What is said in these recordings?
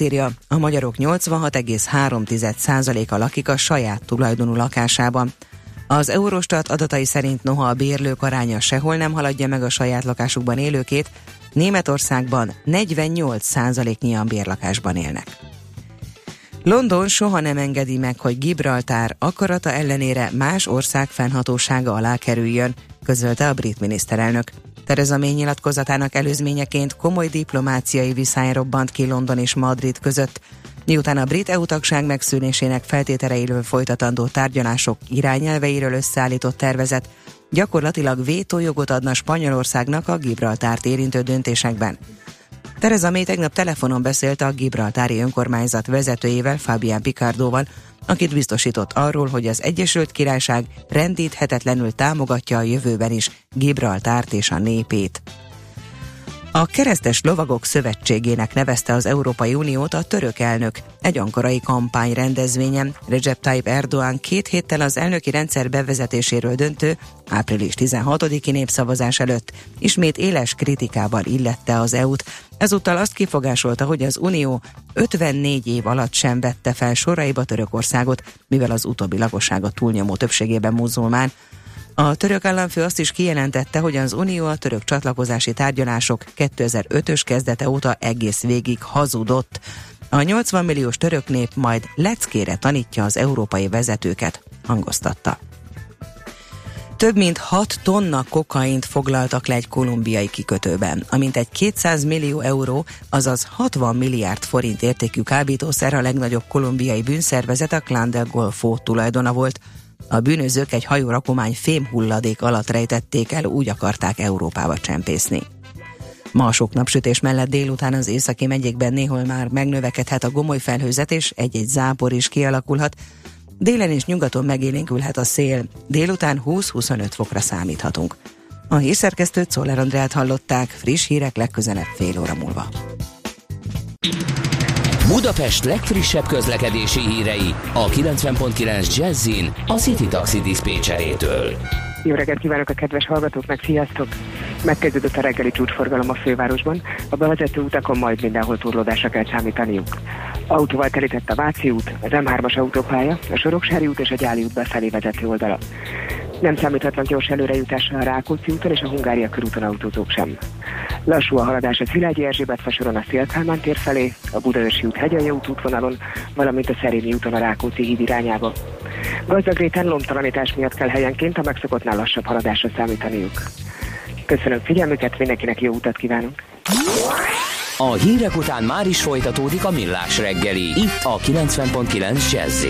azt írja, a magyarok 86,3%-a lakik a saját tulajdonú lakásában. Az Eurostat adatai szerint noha a bérlők aránya sehol nem haladja meg a saját lakásukban élőkét, Németországban 48%-nyian bérlakásban élnek. London soha nem engedi meg, hogy Gibraltár akarata ellenére más ország fennhatósága alá kerüljön, közölte a brit miniszterelnök. Tereza May nyilatkozatának előzményeként komoly diplomáciai viszály robbant ki London és Madrid között, miután a brit EU tagság megszűnésének feltételeiről folytatandó tárgyalások irányelveiről összeállított tervezet gyakorlatilag vétójogot adna Spanyolországnak a Gibraltárt érintő döntésekben. Tereza May tegnap telefonon beszélt a Gibraltári önkormányzat vezetőjével, Fabián Picardóval, akit biztosított arról, hogy az Egyesült Királyság rendíthetetlenül támogatja a jövőben is Gibraltárt és a népét. A Keresztes Lovagok Szövetségének nevezte az Európai Uniót a török elnök egy ankarai kampány rendezvényen. Recep Tayyip Erdoğan két héttel az elnöki rendszer bevezetéséről döntő április 16-i népszavazás előtt ismét éles kritikával illette az EU-t. Ezúttal azt kifogásolta, hogy az Unió 54 év alatt sem vette fel soraiba Törökországot, mivel az utóbbi lakossága túlnyomó többségében muzulmán, a török államfő azt is kijelentette, hogy az Unió a török csatlakozási tárgyalások 2005-ös kezdete óta egész végig hazudott. A 80 milliós török nép majd leckére tanítja az európai vezetőket, hangoztatta. Több mint 6 tonna kokaint foglaltak le egy kolumbiai kikötőben, amint egy 200 millió euró, azaz 60 milliárd forint értékű kábítószer a legnagyobb kolumbiai bűnszervezet a Clan del Golfo tulajdona volt, a bűnözők egy hajórakomány fémhulladék alatt rejtették el, úgy akarták Európába csempészni. Ma a sok napsütés mellett délután az északi megyékben néhol már megnövekedhet a gomoly felhőzet, és egy-egy zápor is kialakulhat. Délen és nyugaton megélénkülhet a szél. Délután 20-25 fokra számíthatunk. A hírszerkesztőt Szoller Andrát hallották, friss hírek legközelebb fél óra múlva. Budapest legfrissebb közlekedési hírei a 90.9 Jazzin a City Taxi Dispécsejétől. Jó reggelt kívánok a kedves hallgatóknak, sziasztok! Megkezdődött a reggeli csúcsforgalom a fővárosban, a bevezető utakon majd mindenhol turlódásra kell számítaniuk. Autóval terített a Váci út, az M3-as autópálya, a Soroksári út és a Gyáli út befelé vezető oldala. Nem számíthatnak gyors előrejutásra a Rákóczi úton és a Hungária körúton autózók sem. Lassú a haladás a Szilágyi Erzsébet fasoron a Szélkálmán tér felé, a Budaörsi út hegyalja út útvonalon, valamint a Szerémi úton a Rákóczi híd irányába. Gazdag réten lomtalanítás miatt kell helyenként a megszokottnál lassabb haladásra számítaniuk. Köszönöm figyelmüket, mindenkinek jó utat kívánunk! A hírek után már is folytatódik a millás reggeli, itt a 90.9 jazz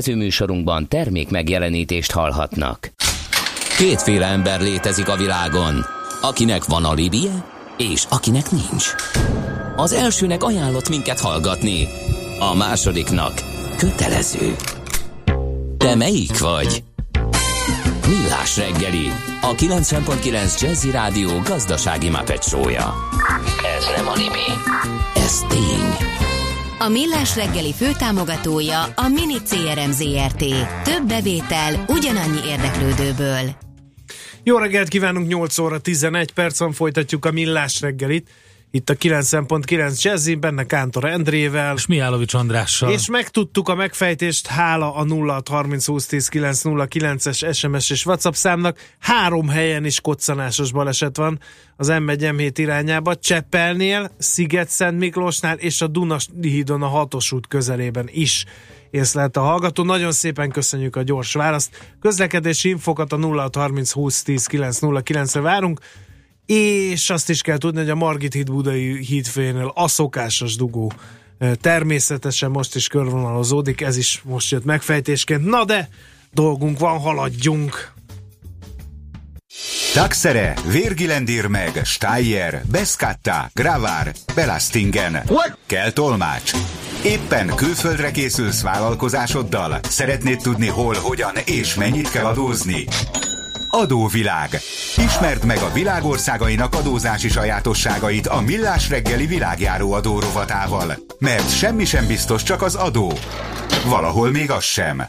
Következő műsorunkban termék megjelenítést hallhatnak. Kétféle ember létezik a világon, akinek van a libie, és akinek nincs. Az elsőnek ajánlott minket hallgatni, a másodiknak kötelező. Te melyik vagy? Millás reggeli, a 90.9 Jazzy Rádió gazdasági mapetsója. Ez nem animi, ez tény. A Millás reggeli főtámogatója a Mini CRM Zrt. Több bevétel ugyanannyi érdeklődőből. Jó reggelt kívánunk, 8 óra 11 percen folytatjuk a Millás reggelit itt a 9.9 Jazzy, benne Kántor Endrével. És Miálovics Andrással. És megtudtuk a megfejtést, hála a 0 30 20 10 909 es SMS és WhatsApp számnak. Három helyen is koccanásos baleset van az M1 M7 irányába, Cseppelnél, Sziget-Szent Miklósnál és a Dunas hídon a hatos út közelében is észlelt a hallgató. Nagyon szépen köszönjük a gyors választ. Közlekedési infokat a 0 30 20 10 909-re várunk és azt is kell tudni, hogy a Margit híd budai hídfőjénél a szokásos dugó természetesen most is körvonalazódik, ez is most jött megfejtésként. Na de, dolgunk van, haladjunk! Taxere, Virgilendir meg, Steyer, Beskatta, Gravár, Belastingen. What? Kell tolmács. Éppen külföldre készülsz vállalkozásoddal? Szeretnéd tudni hol, hogyan és mennyit kell adózni? Adóvilág. Ismerd meg a világországainak adózási sajátosságait a Millás reggeli világjáró adórovatával. Mert semmi sem biztos, csak az adó. Valahol még az sem.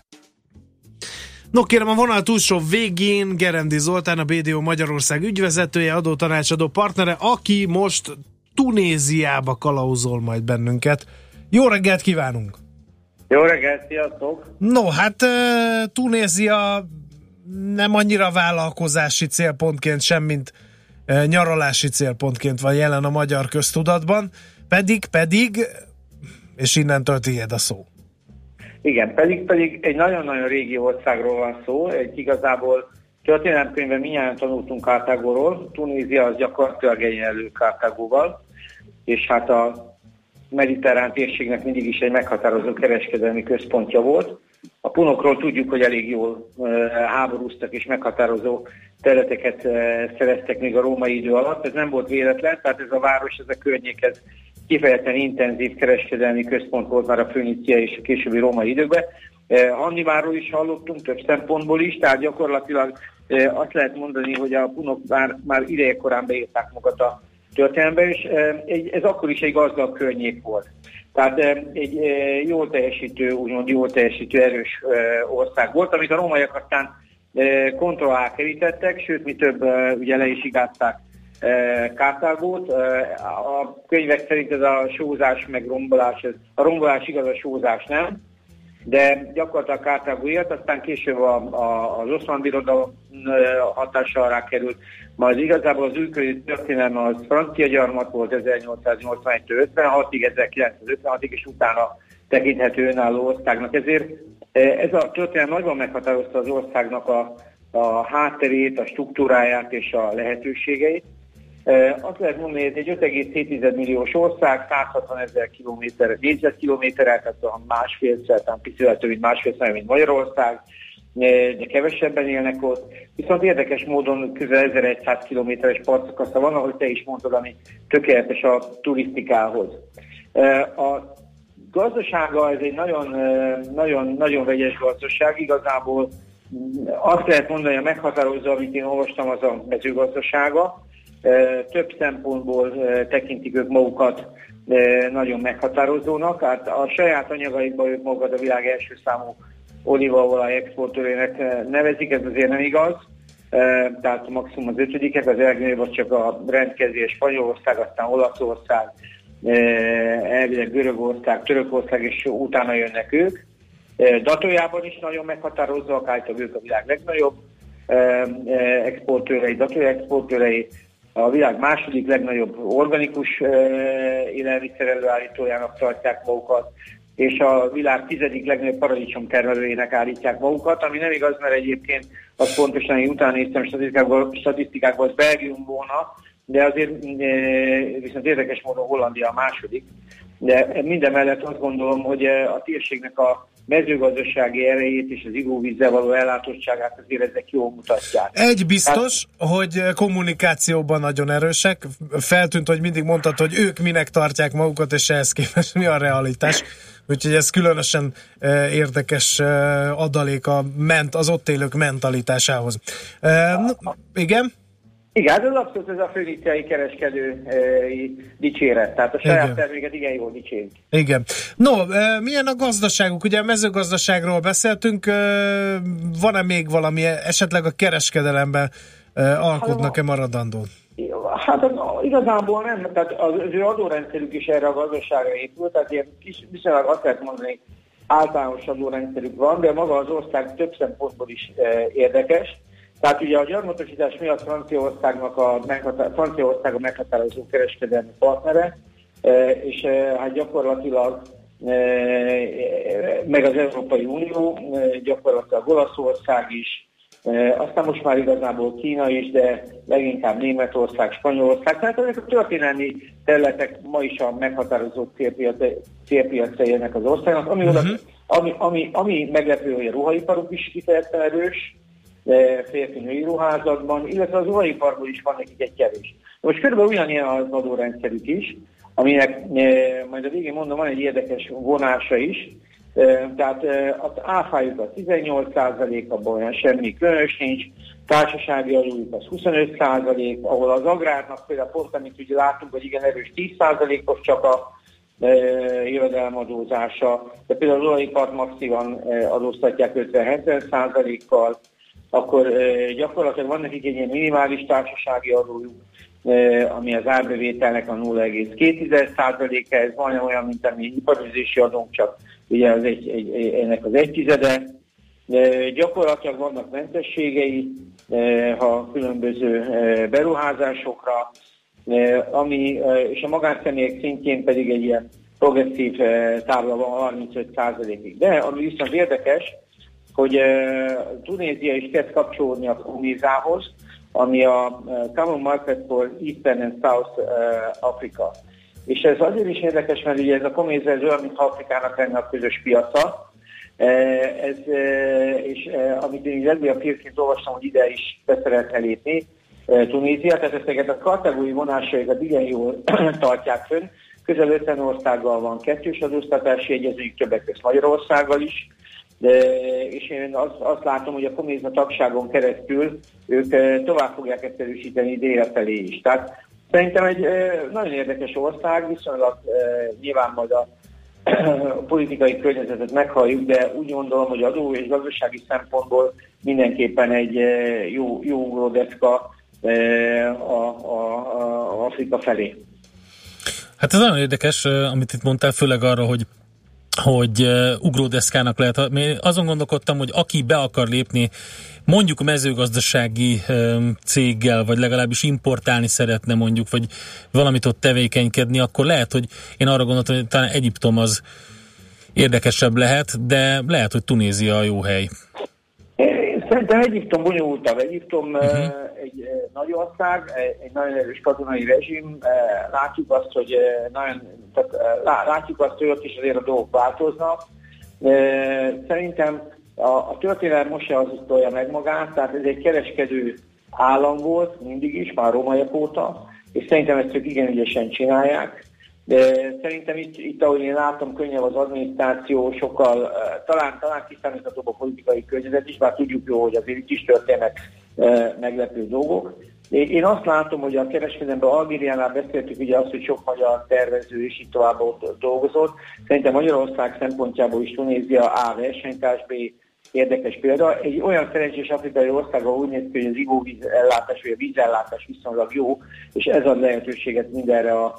No kérem, a vonal túlsó végén Gerendi Zoltán, a BDO Magyarország ügyvezetője, adótanácsadó partnere, aki most Tunéziába kalauzol majd bennünket. Jó reggelt kívánunk! Jó reggelt, sziasztok! No, hát Tunézia nem annyira vállalkozási célpontként sem, mint nyaralási célpontként van jelen a magyar köztudatban, pedig, pedig, és innentől tiéd a szó. Igen, pedig, pedig egy nagyon-nagyon régi országról van szó, egy igazából történelemkönyvben minnyáján tanultunk Kártágóról, Tunézia az gyakorlatilag egyenlő Kártágóval, és hát a mediterrán térségnek mindig is egy meghatározó kereskedelmi központja volt. A punokról tudjuk, hogy elég jól háborúztak és meghatározó területeket szereztek még a római idő alatt. Ez nem volt véletlen, tehát ez a város, ez a környék, ez kifejezetten intenzív kereskedelmi központ volt már a Fönícia és a későbbi római időkben. Anniváról is hallottunk több szempontból is, tehát gyakorlatilag azt lehet mondani, hogy a punok már, már idejekorán beírták magukat a történelembe, és ez akkor is egy gazdag környék volt. Tehát egy jól teljesítő, úgymond jól teljesítő erős ország volt, amit a rómaiak aztán kontrollál kerítettek, sőt, mi több ugye le is igázták Kártágót. A könyvek szerint ez a sózás meg rombolás, a rombolás igaz, a sózás nem de gyakorlatilag Kártágó élt, aztán később a, a, az oszmán birodalom hatása alá került, majd igazából az űrköri történelme az francia gyarmat volt 1881-56-ig, 1956-ig, és utána tekinthető önálló országnak. Ezért ez a történelem nagyban meghatározta az országnak a, a hátterét, a struktúráját és a lehetőségeit. Azt lehet mondani, hogy egy 5,7 milliós ország, 160 ezer kilométer, négyzetkilométerrel, tehát másfélszer, tehát picivel több, mint másfélszer, mint Magyarország, de kevesebben élnek ott. Viszont érdekes módon közel 1100 kilométeres partszakasza van, ahogy te is mondtad, ami tökéletes a turisztikához. A gazdasága ez egy nagyon, nagyon, nagyon vegyes gazdaság, igazából azt lehet mondani, hogy a meghatározó, amit én olvastam, az a mezőgazdasága, több szempontból tekintik ők magukat nagyon meghatározónak. Hát a saját anyagaikban ők magukat a világ első számú olívaolaj exportőrének nevezik, ez azért nem igaz. Tehát maximum az ötödikek, az legnagyobb az csak a rendkezés Spanyolország, aztán Olaszország, elvileg Görögország, Törökország, és utána jönnek ők. Datójában is nagyon meghatározóak, általában ők a világ legnagyobb exportőrei, datója exportőrei, a világ második legnagyobb organikus élelmiszer előállítójának tartják magukat, és a világ tizedik legnagyobb paradicsom termelőjének állítják magukat, ami nem igaz, mert egyébként az pontosan, én utána néztem statisztikákban, statisztikákban az Belgium volna, de azért viszont érdekes módon Hollandia a második. De minden mellett azt gondolom, hogy a térségnek a mezőgazdasági erejét és az ivóvízzel való ellátottságát azért ezek jól mutatják. Egy biztos, hát, hogy kommunikációban nagyon erősek. Feltűnt, hogy mindig mondtad, hogy ők minek tartják magukat, és ehhez képest mi a realitás. Úgyhogy ez különösen eh, érdekes eh, adaléka ment az ott élők mentalitásához. Eh, igen? Igen, hát ez abszolút ez a főniciai kereskedő e, dicséret, tehát a saját igen. terméket igen jól dicsérik. Igen. No, e, milyen a gazdaságuk? Ugye a mezőgazdaságról beszéltünk, e, van-e még valami, esetleg a kereskedelemben alkotnak-e maradandót? Hát az, igazából nem, tehát az, az ő adórendszerük is erre a gazdaságra épült, tehát ilyen kis, viszonylag azt lehet mondani, általános adórendszerük van, de maga az ország több szempontból is e, érdekes. Tehát ugye a gyarmatosítás miatt Franciaországnak a, Franciaország a meghatározó kereskedelmi partnere, e, és e, hát gyakorlatilag e, meg az Európai Unió, gyakorlatilag Olaszország is, aztán most már igazából Kína is, de leginkább Németország, Spanyolország. Tehát ezek a történelmi területek ma is a meghatározó célpiacai ennek az országnak. Ami, uh-huh. ami, ami, ami meglepő, hogy a ruhaiparuk is kifejezetten erős, férfi-női ruházatban, illetve az ruhaiparból is van nekik egy kevés. Most körülbelül ugyanilyen az adórendszerük is, aminek majd a végén mondom, van egy érdekes vonása is, tehát az áfájuk az 18%, abban olyan semmi különös nincs, társasági adójuk az 25%, ahol az agrárnak például pont, amit ugye látunk, hogy igen erős 10%-os csak a jövedelmadózása, de például az olajipart maxivan adóztatják 50-70%-kal, akkor gyakorlatilag van nekik egy ilyen minimális társasági adójuk, ami az árbevételnek a 0,2%-a, ez van olyan, mint ami iparüzési adónk, csak ugye az egy, egy, ennek az egy tizede. Gyakorlatilag vannak mentességei, ha különböző beruházásokra, ami, és a magánszemélyek szintjén pedig egy ilyen progresszív tábla van 35%-ig. De ami viszont érdekes, hogy Tunézia is kezd kapcsolódni a Komizához, ami a Common Market for Eastern and South Africa. És ez azért is érdekes, mert ugye ez a koméza ez olyan, mint Afrikának lenne a közös piaca, ez, és amit én legből hírként olvastam, hogy ide is be szeretne lépni Tunézia, tehát ezeket a kategóriai vonásaikat igen jól tartják fönn. Közel 50 országgal van kettős adóztatási egyezőjük, többek között Magyarországgal is, de, és én azt, azt látom, hogy a komézma tagságon keresztül ők tovább fogják ezt erősíteni délre felé is. Tehát Szerintem egy nagyon érdekes ország, viszonylag nyilván majd a politikai környezetet meghalljuk, de úgy gondolom, hogy adó és gazdasági szempontból mindenképpen egy jó, jó ugródeszka a, a, a Afrika felé. Hát ez nagyon érdekes, amit itt mondtál, főleg arra, hogy hogy ugródeszkának lehet. Azon gondolkodtam, hogy aki be akar lépni mondjuk mezőgazdasági céggel, vagy legalábbis importálni szeretne mondjuk, vagy valamit ott tevékenykedni, akkor lehet, hogy én arra gondoltam, hogy talán Egyiptom az érdekesebb lehet, de lehet, hogy Tunézia a jó hely. Szerintem Egyiptom bonyolultabb. Egyiptom uh-huh. egy nagy ország, egy nagyon erős katonai rezsim. Látjuk azt, hogy nagyon, tehát látjuk azt, hogy ott is azért a dolgok változnak. Szerintem a, a történelem most se azutolja meg magát, tehát ez egy kereskedő állam volt mindig is, már rómaiak óta, és szerintem ezt ők igen ügyesen csinálják. Szerintem itt, itt, ahogy én látom, könnyebb az adminisztráció, sokkal, talán, talán kiszámíthatóbb a politikai környezet is, bár tudjuk jó, hogy azért itt is történnek meglepő dolgok. Én azt látom, hogy a kereskedelemben Algériánál beszéltük ugye azt, hogy sok magyar tervező is itt tovább dolgozott. Szerintem Magyarország szempontjából is Tunézia A versenytárs, B érdekes példa. Egy olyan szerencsés afrikai ország, ahol úgy néz ki, hogy az ivóvíz ellátás vagy a vízellátás viszonylag jó, és ez ad lehetőséget mindenre a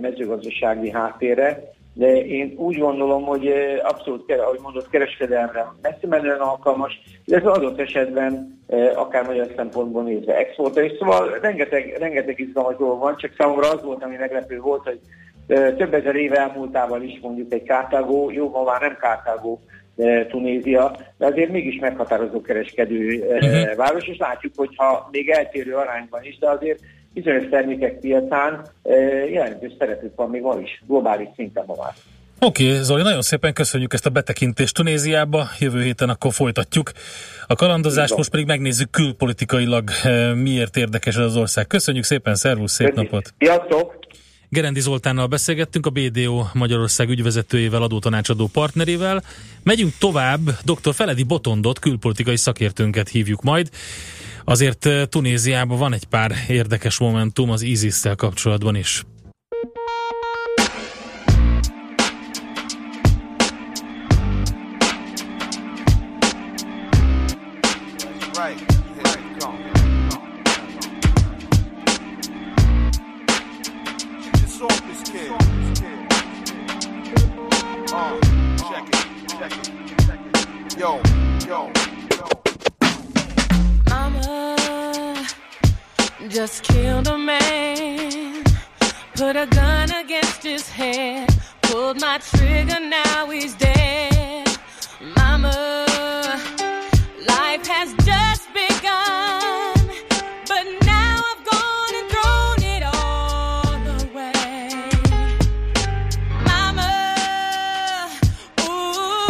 mezőgazdasági háttérre. De én úgy gondolom, hogy abszolút, ahogy mondott, kereskedelemre messze menően alkalmas, illetve adott esetben akár magyar szempontból nézve exportra is. Szóval rengeteg, rengeteg izgalmas dolog van, csak számomra az volt, ami meglepő volt, hogy több ezer éve elmúltával is mondjuk egy Kártágó, jó, ma már nem Kártágó, Tunézia, de azért mégis meghatározó kereskedő uh-huh. város, és látjuk, hogy ha még eltérő arányban is, de azért bizonyos termékek piacán jelentős szerepük van még ma is, globális szinten ma már. Oké, okay, Zoli, nagyon szépen köszönjük ezt a betekintést Tunéziába, jövő héten akkor folytatjuk a kalandozást, most pedig megnézzük külpolitikailag miért érdekes ez az ország. Köszönjük szépen, szervusz, szép Köszönjük. napot! Sziasztok! Gerendi Zoltánnal beszélgettünk, a BDO Magyarország ügyvezetőjével, adótanácsadó partnerével. Megyünk tovább, dr. Feledi Botondot, külpolitikai szakértőnket hívjuk majd. Azért Tunéziában van egy pár érdekes momentum az ISIS-szel kapcsolatban is. Just killed a man. Put a gun against his head. Pulled my trigger, now he's dead. Mama, life has just begun. But now I've gone and thrown it all away. Mama, ooh,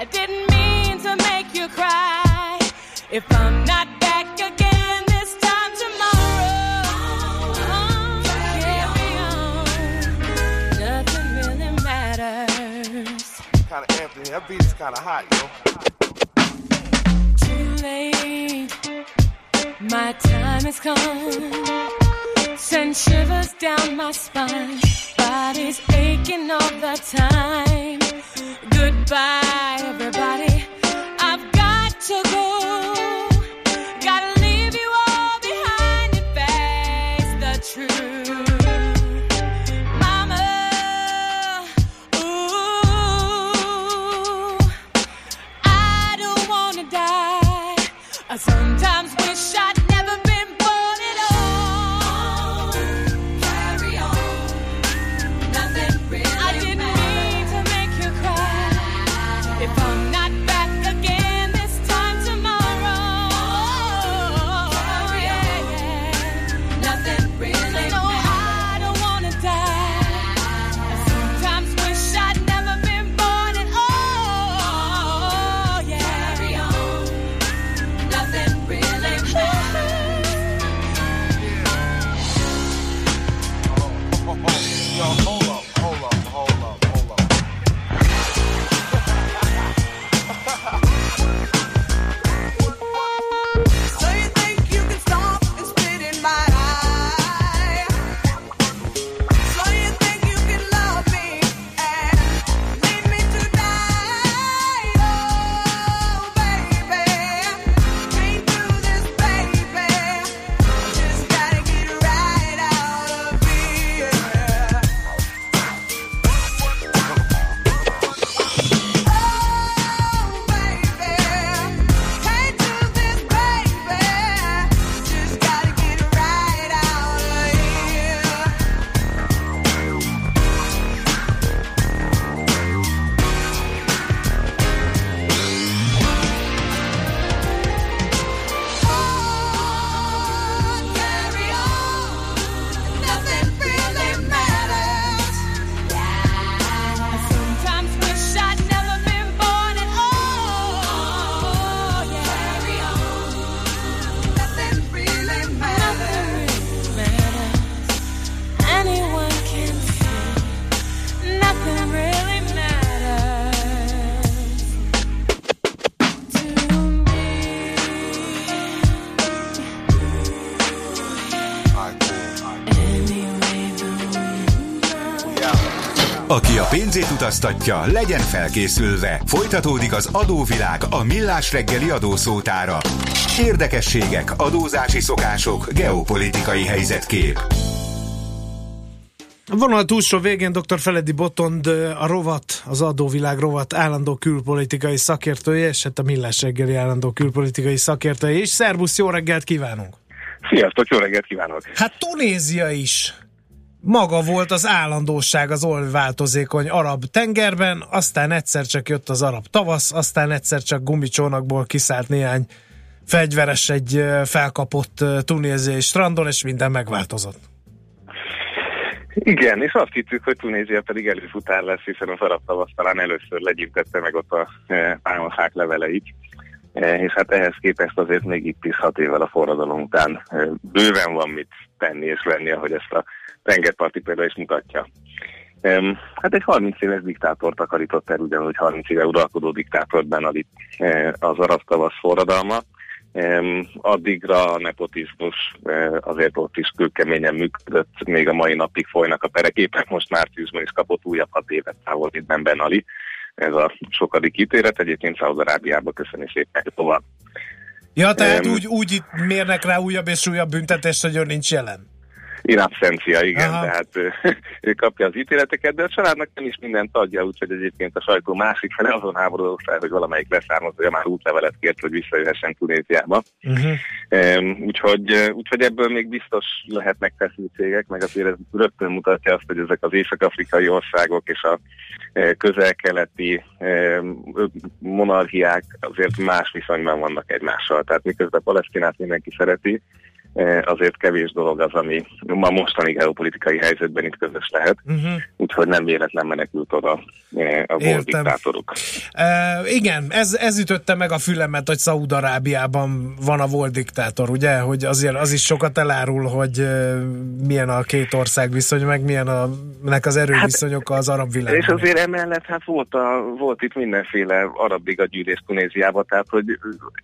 I didn't mean to make you cry. If I'm not that beat is kind of hot, yo. Too late, my time has come. Send shivers down my spine. Body's aching all the time. Goodbye, everybody. I've got to go. Pénzét utaztatja, legyen felkészülve. Folytatódik az adóvilág a millás reggeli adószótára. Érdekességek, adózási szokások, geopolitikai helyzetkép. A vonal túlsó végén dr. Feledi Botond, a rovat, az adóvilág rovat állandó külpolitikai szakértője, és hát a Millás reggeli állandó külpolitikai szakértője is. Szervusz, jó reggelt kívánunk! Sziasztok, jó reggelt kívánok! Hát Tunézia is maga volt az állandóság az olváltozékony arab tengerben, aztán egyszer csak jött az arab tavasz, aztán egyszer csak gumicsónakból kiszállt néhány fegyveres egy felkapott tunéziai strandon, és minden megváltozott. Igen, és azt hittük, hogy Tunézia pedig előfutár lesz, hiszen az arab tavasz talán először legyintette meg ott a pálmafák leveleit. És hát ehhez képest azért még itt is hat évvel a forradalom után bőven van mit tenni és venni, ahogy ezt a tengerparti példa is mutatja. Em, Hát egy 30 éves diktátort takarított el, ugyanúgy 30 éve uralkodó diktátort Ben Ali eh, az arab tavasz forradalma. Em, Addigra a nepotizmus eh, azért ott is kőkeményen működött, még a mai napig folynak a perek, éppen most márciusban is kapott újabb hat évet távolítben Ben Ali. Ez a sokadik ítélet, egyébként Szaúd-Arábiába köszöni szépen tovább. Ja, tehát Em. úgy, úgy itt mérnek rá újabb és újabb büntetést, hogy ő nincs jelen. In absentia, igen, Aha. Tehát ö, ő kapja az ítéleteket, de a családnak nem is mindent adja, úgyhogy egyébként a sajtó másik fele azon háborodott fel, hogy valamelyik leszármazója már útlevelet kért, hogy visszajöhessen Tunéziába. Uh-huh. Um, úgyhogy, úgyhogy ebből még biztos lehetnek feszültségek, meg azért ez rögtön mutatja azt, hogy ezek az észak-afrikai országok és a közel-keleti monarchiák azért más viszonyban vannak egymással. Tehát miközben Palesztinát mindenki szereti, azért kevés dolog az, ami ma mostani geopolitikai helyzetben itt közös lehet, Uh-huh. úgyhogy nem véletlen menekült oda eh, a volt diktátoruk. Uh, igen, ez, ez ütötte meg a fülemet, hogy Szaúd-Arábiában van a volt diktátor, ugye? Hogy azért az is sokat elárul, hogy milyen a két ország viszony, meg milyen a, nek az erőviszonyok az arab világban. És azért emellett hát volt, a, volt itt mindenféle arab liga gyűlés Tunéziában, tehát hogy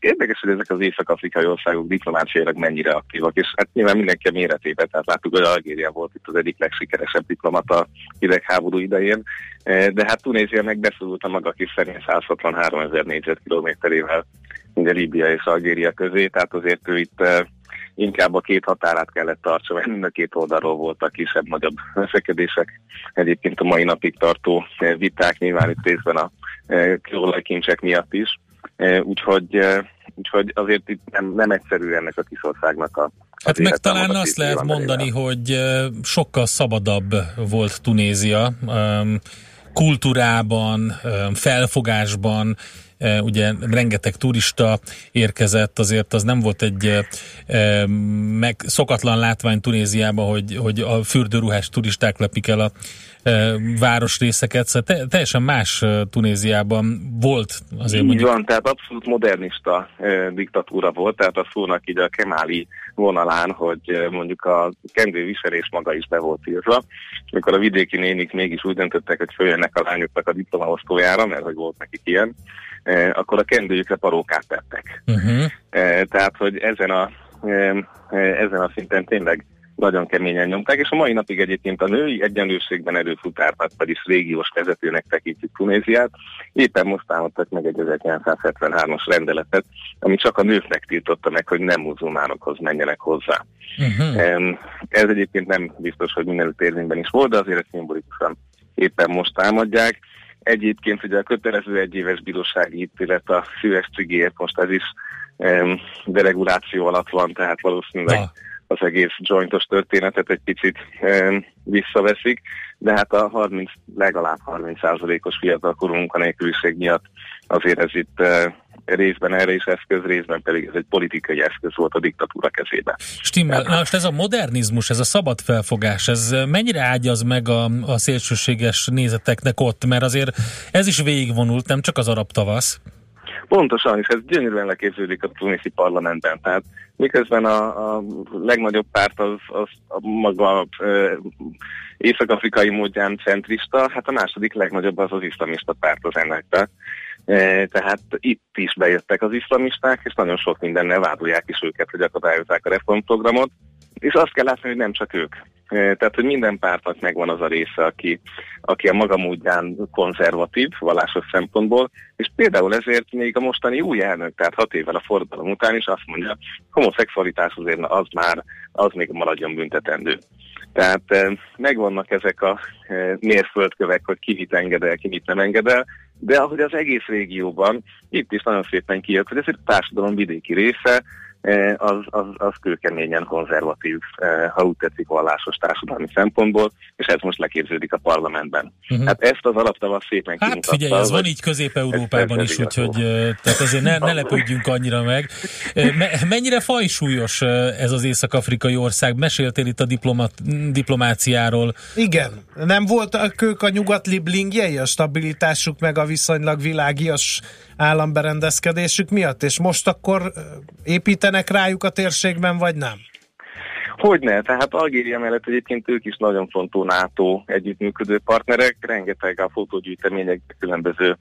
érdekes, hogy ezek az észak-afrikai országok diplomáciailag mennyire aktívak, és hát nyilván mindenki a méretében, tehát láttuk, hogy Algéria volt itt az egyik legsikeresebb diplomata hidegháború idején, Eh, de hát Tunézia meg beszorult a maga kis szerint 163 ezer négyzetkilométerével ugye Líbia és Algéria közé, tehát azért ő itt eh, inkább a két határát kellett tartsa, mert mind a két oldalról voltak kisebb-nagyobb veszekedések. Egyébként a mai napig tartó eh, viták nyilván itt részben a kőolajkincsek miatt is. Úgyhogy, úgyhogy azért itt nem, nem egyszerű ennek a kis országnak a Hát meg talán azt lehet mondani, hogy sokkal szabadabb volt Tunézia kultúrában, felfogásban, ugye rengeteg turista érkezett, azért az nem volt egy meg szokatlan látvány Tunéziában, hogy, hogy a fürdőruhás turisták lepik el a városrészeket, szóval te, teljesen más Tunéziában volt azért Így mondjuk. van, tehát abszolút modernista e, diktatúra volt, tehát a szónak így a kemáli vonalán, hogy mondjuk a kendőviselés maga is be volt írva. Amikor a vidéki nénik mégis úgy döntöttek, hogy följönnek a lányoknak a diplomaosztójára, mert hogy volt nekik ilyen, akkor a kendőjükre parókát tettek. Uh-huh. E, tehát, hogy ezen a, e, e, ezen a szinten tényleg nagyon keményen nyomták, és a mai napig egyébként a női egyenlőségben előfutárnak, vagyis régiós vezetőnek tekintjük Tunéziát. Éppen most támadtak meg egy 1973-as rendeletet, ami csak a nőknek tiltotta meg, hogy nem muzulmánokhoz menjenek hozzá. Uh-huh. Ez egyébként nem biztos, hogy mindenütt érvényben is volt, de azért ezt szimbolikusan éppen most támadják. Egyébként ugye a kötelező egyéves bírósági ítélet a szíves cigéért most ez is em, dereguláció alatt van, tehát valószínűleg Na. az egész jointos történetet egy picit em, visszaveszik, de hát a 30, legalább 30%-os fiatalkorú munkanélküliség miatt azért ez itt eh, részben erre is eszköz, részben pedig ez egy politikai eszköz volt a diktatúra kezében. Stimmel. Na most ez a modernizmus, ez a szabad felfogás, ez mennyire ágyaz meg a, a szélsőséges nézeteknek ott? Mert azért ez is végigvonult, nem csak az arab tavasz. Pontosan, és ez gyönyörűen leképződik a tuniszi parlamentben. Tehát miközben a, a legnagyobb párt az, az a maga ö, észak-afrikai módján centrista, hát a második legnagyobb az az iszlamista párt az ennek. E, tehát itt is bejöttek az iszlamisták, és nagyon sok mindennel vádolják is őket, hogy akadályozzák a reformprogramot. És azt kell látni, hogy nem csak ők. E, Tehát, hogy minden pártnak megvan az a része, aki, aki a maga módján konzervatív, vallásos szempontból, és például ezért még a mostani új elnök, tehát hat évvel a forradalom után is azt mondja, homoszexualitás azért az már, az még maradjon büntetendő. Tehát eh, megvannak ezek a mérföldkövek, hogy ki mit engedel, ki mit nem engedel, de ahogy az egész régióban, itt is nagyon szépen kijött, hogy ez egy társadalom vidéki része, az, az, az kőkeményen konzervatív, eh, ha úgy tetszik, vallásos társadalmi szempontból, és ez most leképződik a parlamentben. Mhm. Hát ezt az alaptavasz szépen Hát kimutatta, figyelj, ez van így Közép-Európában is, úgyhogy ö, tehát azért ne, ne lepődjünk annyira meg. Mennyire fajsúlyos ez az észak-afrikai ország? Meséltél itt a diplomat, diplomáciáról. Igen, nem voltak ők a nyugat liblingjei a stabilitásuk meg a viszonylag világias államberendezkedésük miatt, és most akkor építenek rájuk a térségben, vagy nem? Hogyne, tehát Algéria mellett egyébként ők is nagyon fontos NATO együttműködő partnerek, rengeteg a fotógyűjtemények különböző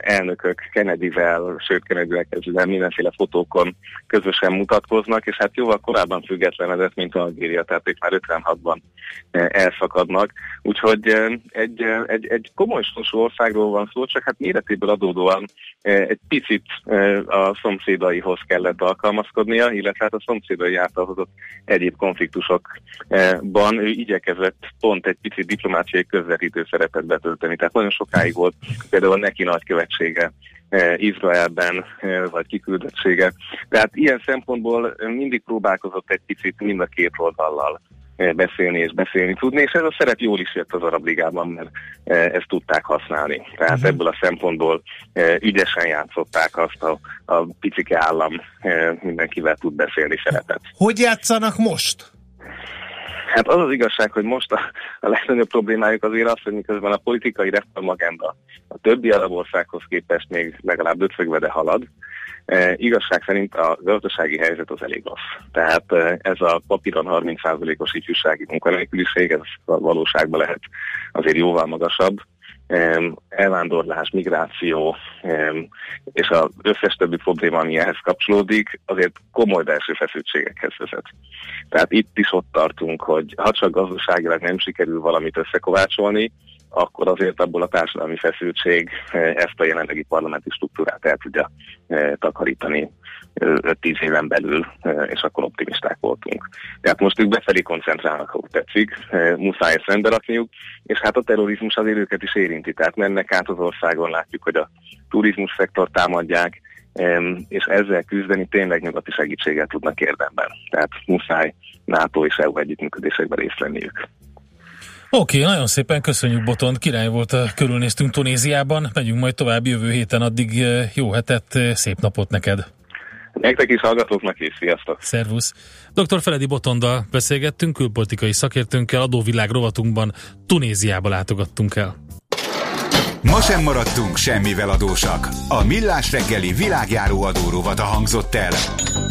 elnökök Kennedyvel, sőt Kennedyvel kezdve mindenféle fotókon közösen mutatkoznak, és hát jóval korábban függetlenedett, mint Algéria, tehát ők már 56-ban eh, elszakadnak. Úgyhogy egy, egy, egy komoly sorsú országról van szó, csak hát méretéből adódóan egy picit a szomszédaihoz kellett alkalmazkodnia, illetve hát a szomszédai által hozott egyéb konfliktusokban ő igyekezett pont egy picit diplomáciai közvetítő szerepet betölteni. Tehát nagyon sokáig volt például neki nagykövetsége eh, Izraelben, eh, vagy kiküldettsége. Tehát ilyen szempontból mindig próbálkozott egy picit mind a két oldallal eh, beszélni és beszélni tudni, és ez a szerep jól is jött az Arab Ligában, mert ezt tudták használni. Tehát Mhm. ebből a szempontból ügyesen játszották azt a, a picike állam mindenkivel tud beszélni szerepet. Hogy játszanak most? Hát az az igazság, hogy most a, a legnagyobb problémájuk azért az, hogy miközben a politikai reformagenda a többi arab országhoz képest még legalább ötszögve, de halad, E, igazság szerint a gazdasági helyzet az elég rossz. Tehát e, ez a papíron 30%-os ifjúsági munkanélküliség, ez a valóságban lehet azért jóval magasabb. Elvándorlás, migráció és az összes többi probléma, ami ehhez kapcsolódik, azért komoly belső feszültségekhez vezet. Tehát itt is ott tartunk, hogy ha csak gazdaságilag nem sikerül valamit összekovácsolni, akkor azért abból a társadalmi feszültség eh, ezt a jelenlegi parlamenti struktúrát el tudja eh, takarítani eh, 5-10 éven belül, eh, és akkor optimisták voltunk. Tehát most ők befelé koncentrálnak, ha úgy tetszik, eh, muszáj rendbe rakniuk, és hát a terrorizmus azért őket is érinti, tehát mennek át az országon, látjuk, hogy a turizmus szektor támadják, és ezzel küzdeni tényleg nyugati segítséggel tudnak érdemben. Tehát muszáj NATO és EU együttműködésekben részt venniük. Oké, okay, nagyon szépen köszönjük Botond, király volt, eh, körülnéztünk Tunéziában, megyünk majd tovább jövő héten, addig eh, jó hetet, eh, szép napot neked. Nektek is hallgatóknak is, sziasztok! Szervusz! Dr. Feledi Botonddal beszélgettünk, külpolitikai szakértőnkkel, adóvilág rovatunkban Tunéziába látogattunk el. Ma sem maradtunk semmivel adósak. A Millás reggeli világjáró adórovat hangzott el.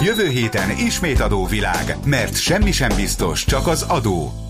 Jövő héten ismét adóvilág, mert semmi sem biztos, csak az adó.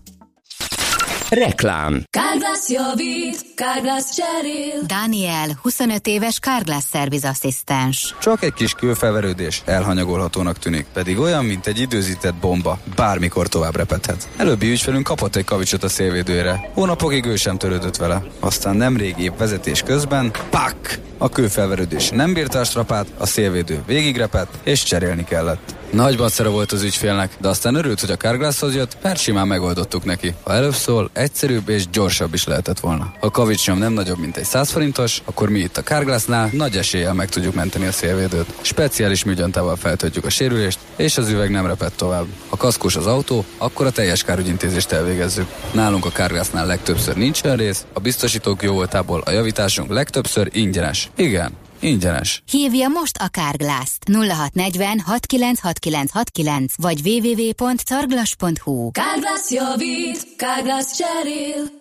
Reklám Kárglász javít, Kárglász cserél. Daniel, 25 éves Carglass Service Asszisztens. Csak egy kis külfelverődés elhanyagolhatónak tűnik, pedig olyan, mint egy időzített bomba, bármikor tovább repedhet. Előbbi ügyfelünk kapott egy kavicsot a szélvédőre. Hónapokig ő sem törődött vele. Aztán nemrég épp vezetés közben, pak! A kőfelverődés nem bírta a strapát, a szélvédő végigrepett, és cserélni kellett. Nagy bacera volt az ügyfélnek, de aztán örült, hogy a Carglasshoz jött, mert simán megoldottuk neki. Ha előbb szól, egyszerűbb és gyorsabb is lehetett volna. Ha a kavicsnyom nem nagyobb, mint egy 100 forintos, akkor mi itt a Carglassnál nagy eséllyel meg tudjuk menteni a szélvédőt. Speciális műgyantával feltöltjük a sérülést, és az üveg nem repett tovább. Ha kaszkós az autó, akkor a teljes kárügyintézést elvégezzük. Nálunk a Carglassnál legtöbbször nincs olyan rész, a biztosítók jó voltából a javításunk legtöbbször ingyenes. Igen, ingyenes. Hívja most a Carglass-t 0640 696969 vagy www.carglass.hu. Kárglász javít, Kárglász cserél.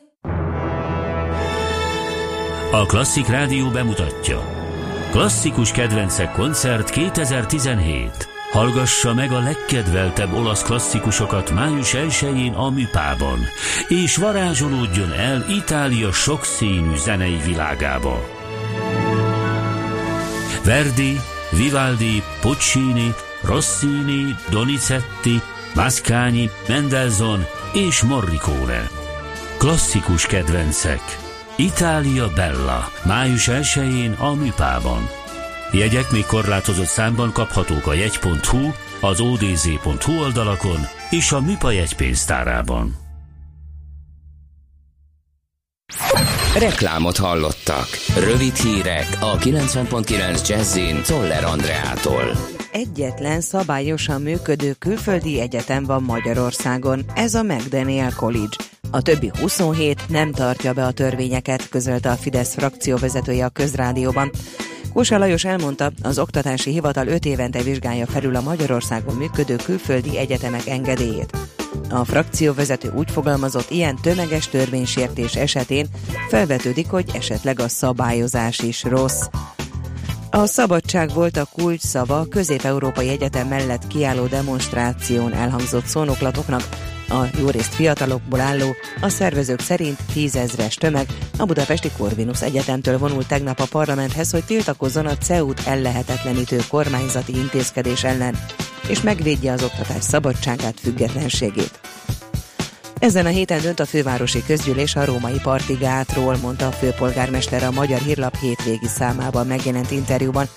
A Klasszik Rádió bemutatja. Klasszikus kedvencek koncert 2017. Hallgassa meg a legkedveltebb olasz klasszikusokat május 1-én a Műpában, és varázsolódjon el Itália sokszínű zenei világába. Verdi, Vivaldi, Puccini, Rossini, Donizetti, Mascagni, Mendelssohn és Morricone. Klasszikus kedvencek. Itália Bella. Május 1-én a Műpában. Jegyek még korlátozott számban kaphatók a jegy.hu, az odz.hu oldalakon és a Műpa jegypénztárában. Reklámot hallottak. Rövid hírek a 90.9 Jazzin Toller Andreától. Egyetlen szabályosan működő külföldi egyetem van Magyarországon, ez a McDaniel College. A többi 27 nem tartja be a törvényeket, közölte a Fidesz frakcióvezetője a közrádióban. Kósa Lajos elmondta, az oktatási hivatal 5 évente vizsgálja felül a Magyarországon működő külföldi egyetemek engedélyét. A frakcióvezető úgy fogalmazott, ilyen tömeges törvénysértés esetén felvetődik, hogy esetleg a szabályozás is rossz. A szabadság volt a kulcs szava Közép-Európai Egyetem mellett kiálló demonstráción elhangzott szónoklatoknak. A jórészt fiatalokból álló, a szervezők szerint tízezres tömeg a Budapesti Corvinus Egyetemtől vonult tegnap a parlamenthez, hogy tiltakozzon a CEUT ellehetetlenítő kormányzati intézkedés ellen, és megvédje az oktatás szabadságát, függetlenségét. Ezen a héten dönt a fővárosi közgyűlés a római partigátról, mondta a főpolgármester a Magyar Hírlap hétvégi számában megjelent interjúban.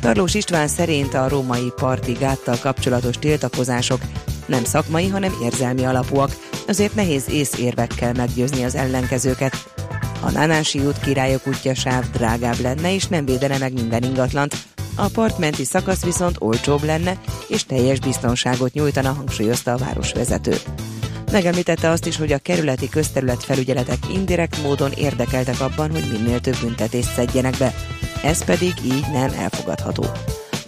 Tarlós István szerint a római partigáttal kapcsolatos tiltakozások nem szakmai, hanem érzelmi alapúak, azért nehéz észérvekkel meggyőzni az ellenkezőket. A Nánási út királyok útja sáv drágább lenne, és nem védene meg minden ingatlant. A partmenti szakasz viszont olcsóbb lenne, és teljes biztonságot nyújtana, hangsúlyozta a városvezető. Megemlítette azt is, hogy a kerületi közterület felügyeletek indirekt módon érdekeltek abban, hogy minél több büntetést szedjenek be. Ez pedig így nem elfogadható.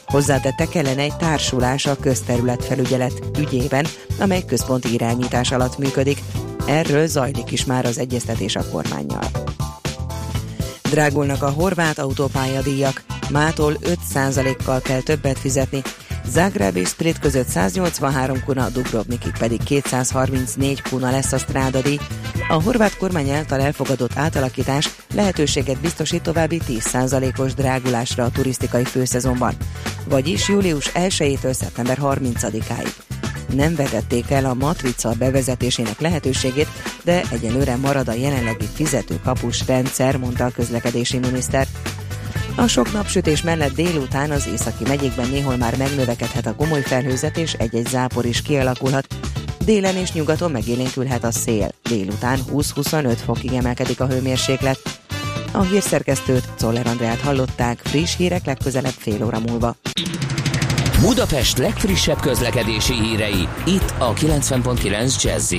Hozzátette kellene egy társulás a közterület felügyelet ügyében, amely központi irányítás alatt működik. Erről zajlik is már az egyeztetés a kormányjal. Drágulnak a horvát autópályadíjak, mától 5%-kal kell többet fizetni, Zagreb és Split között 183 kuna, Dubrovnikig pedig 234 kuna lesz a strádadi. A horvát kormány által elfogadott átalakítás lehetőséget biztosít további 10%-os drágulásra a turisztikai főszezonban, vagyis július 1-től szeptember 30-áig. Nem vetették el a matrica bevezetésének lehetőségét, de egyelőre marad a jelenlegi fizetőkapus rendszer, mondta a közlekedési miniszter. A sok napsütés mellett délután az északi megyékben néhol már megnövekedhet a gomoly felhőzet és egy-egy zápor is kialakulhat. Délen és nyugaton megélénkülhet a szél. Délután 20-25 fokig emelkedik a hőmérséklet. A hírszerkesztőt Czoller Andrát hallották, friss hírek legközelebb fél óra múlva. Budapest legfrissebb közlekedési hírei, itt a 90.9 jazz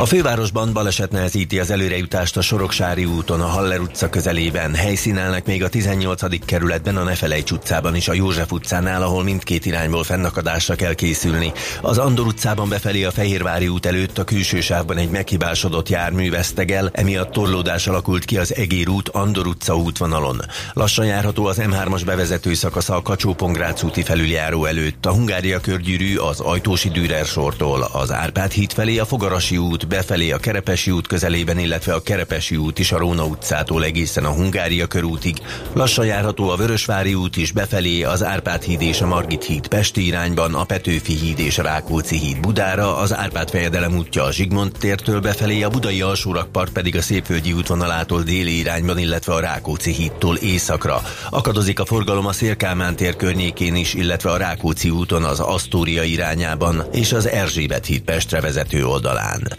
a fővárosban baleset nehezíti az előrejutást a Soroksári úton, a Haller utca közelében. Helyszínelnek még a 18. kerületben, a Nefelejts utcában is a József utcánál, ahol mindkét irányból fennakadásra kell készülni. Az Andor utcában befelé a Fehérvári út előtt a külső sávban egy meghibásodott jármű vesztegel, emiatt torlódás alakult ki az Egér út, Andor utca útvonalon. Lassan járható az M3-as bevezető szakasza a kacsó úti felüljáró előtt, a Hungária körgyűrű az Ajtósi Dürer sortól, az Árpád híd felé a Fogarasi út, befelé a Kerepesi út közelében, illetve a Kerepesi út is a Róna utcától egészen a Hungária körútig. Lassan járható a Vörösvári út is befelé az Árpád híd és a Margit híd Pesti irányban, a Petőfi híd és a Rákóczi híd Budára, az Árpád fejedelem útja a Zsigmond tértől befelé, a Budai alsórakpart pedig a Szépvölgyi útvonalától déli irányban, illetve a Rákóczi hídtól északra. Akadozik a forgalom a Szélkámán tér környékén is, illetve a Rákóczi úton az Asztória irányában és az Erzsébet híd Pestre vezető oldalán.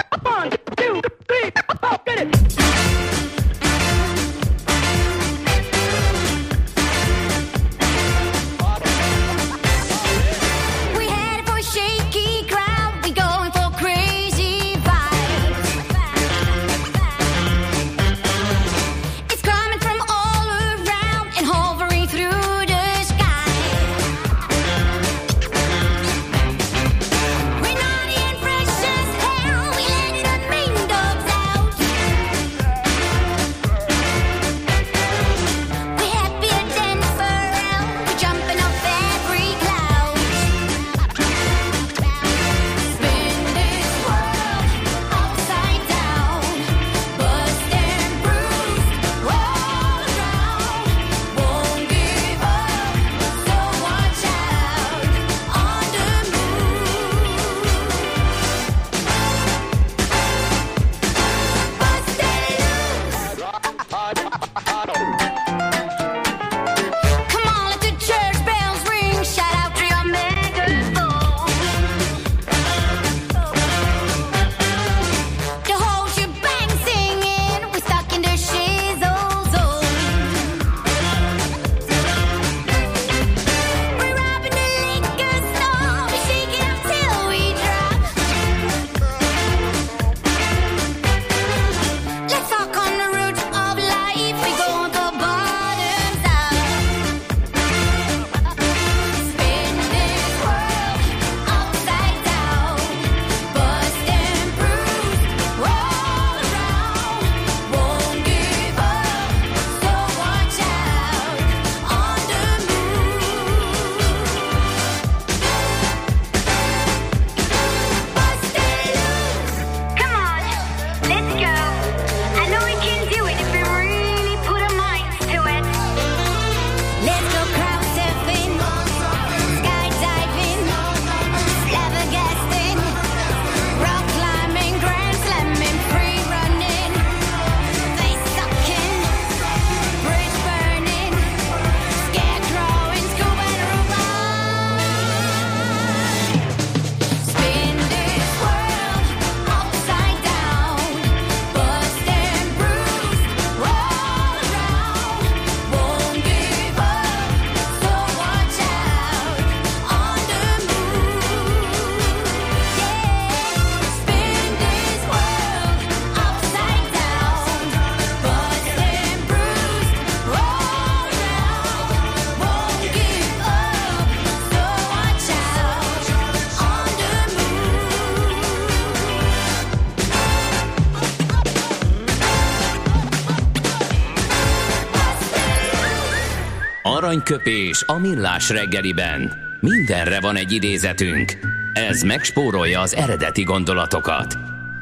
Aranyköpés a millás reggeliben. Mindenre van egy idézetünk. Ez megspórolja az eredeti gondolatokat.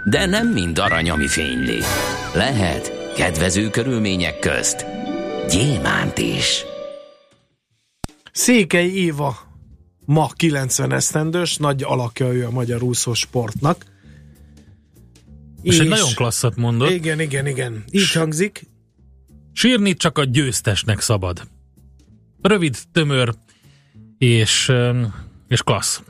De nem mind arany, ami fényli. Lehet kedvező körülmények közt gyémánt is. Székely Éva ma 90 esztendős, nagy alakja ő a magyar úszó sportnak. És egy nagyon klasszat mondott. Igen, igen, igen. Így hangzik. Sírni csak a győztesnek szabad. Rövid, tömör és, és klassz.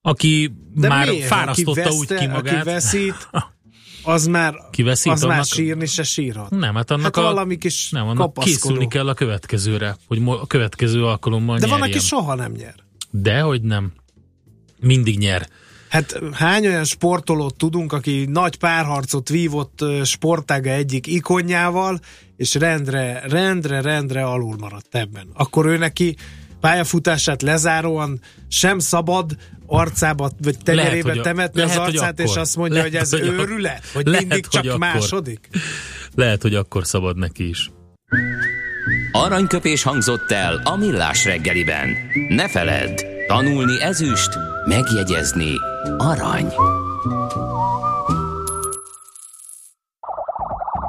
Aki De már miért? fárasztotta aki úgy veszte, ki magát. Aki veszít, az már, Ki veszít, az már annak- sírni se sírhat. Nem, hát annak Hát a, valami kis nem, annak kapaszkodó. készülni kell a következőre, hogy a következő alkalommal De van, nyerjen. aki soha nem nyer. De, hogy nem. Mindig nyer. Hát hány olyan sportolót tudunk, aki nagy párharcot vívott sportága egyik ikonjával, és rendre, rendre, rendre alul maradt ebben. Akkor ő neki pályafutását lezáróan sem szabad arcába, vagy tenyerébe a- temetni az lehet, arcát, és akkor. azt mondja, Lehet, hogy ez hogy őrület, hogy lehet, mindig csak hogy akkor. második. Lehet, hogy akkor szabad neki is. Aranyköpés hangzott el a millás reggeliben. Ne feledd, tanulni ezüst, megjegyezni arany.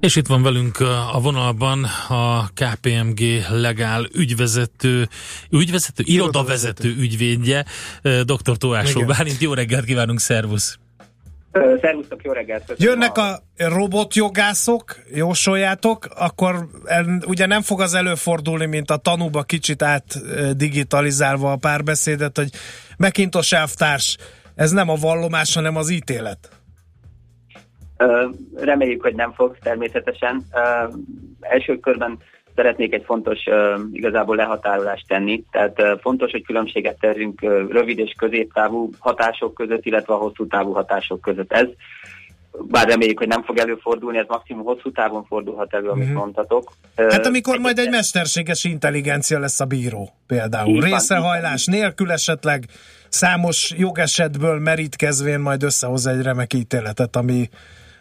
És itt van velünk a vonalban a KPMG legál ügyvezető, ügyvezető, irodavezető ügyvédje, dr. Tóásó Igen. Bálint. Jó reggelt kívánunk, szervusz! Szervusztok, jó reggelt! köszönöm Jönnek a robotjogászok, jósoljátok, akkor ugye nem fog az előfordulni, mint a tanúba kicsit át digitalizálva a párbeszédet, hogy Mekintos elvtárs, ez nem a vallomás, hanem az ítélet. Reméljük, hogy nem fog természetesen. Első körben szeretnék egy fontos igazából lehatárolást tenni. Tehát fontos, hogy különbséget tegyünk ö, rövid és középtávú hatások között, illetve a hosszú távú hatások között. Ez bár reméljük, hogy nem fog előfordulni, ez maximum hosszú távon fordulhat elő, amit Mhm. mondtatok. Hát amikor majd egy mesterséges intelligencia lesz a bíró például. Részrehajlás nélkül esetleg számos jogesetből merítkezvén majd összehoz egy remek ítéletet, ami,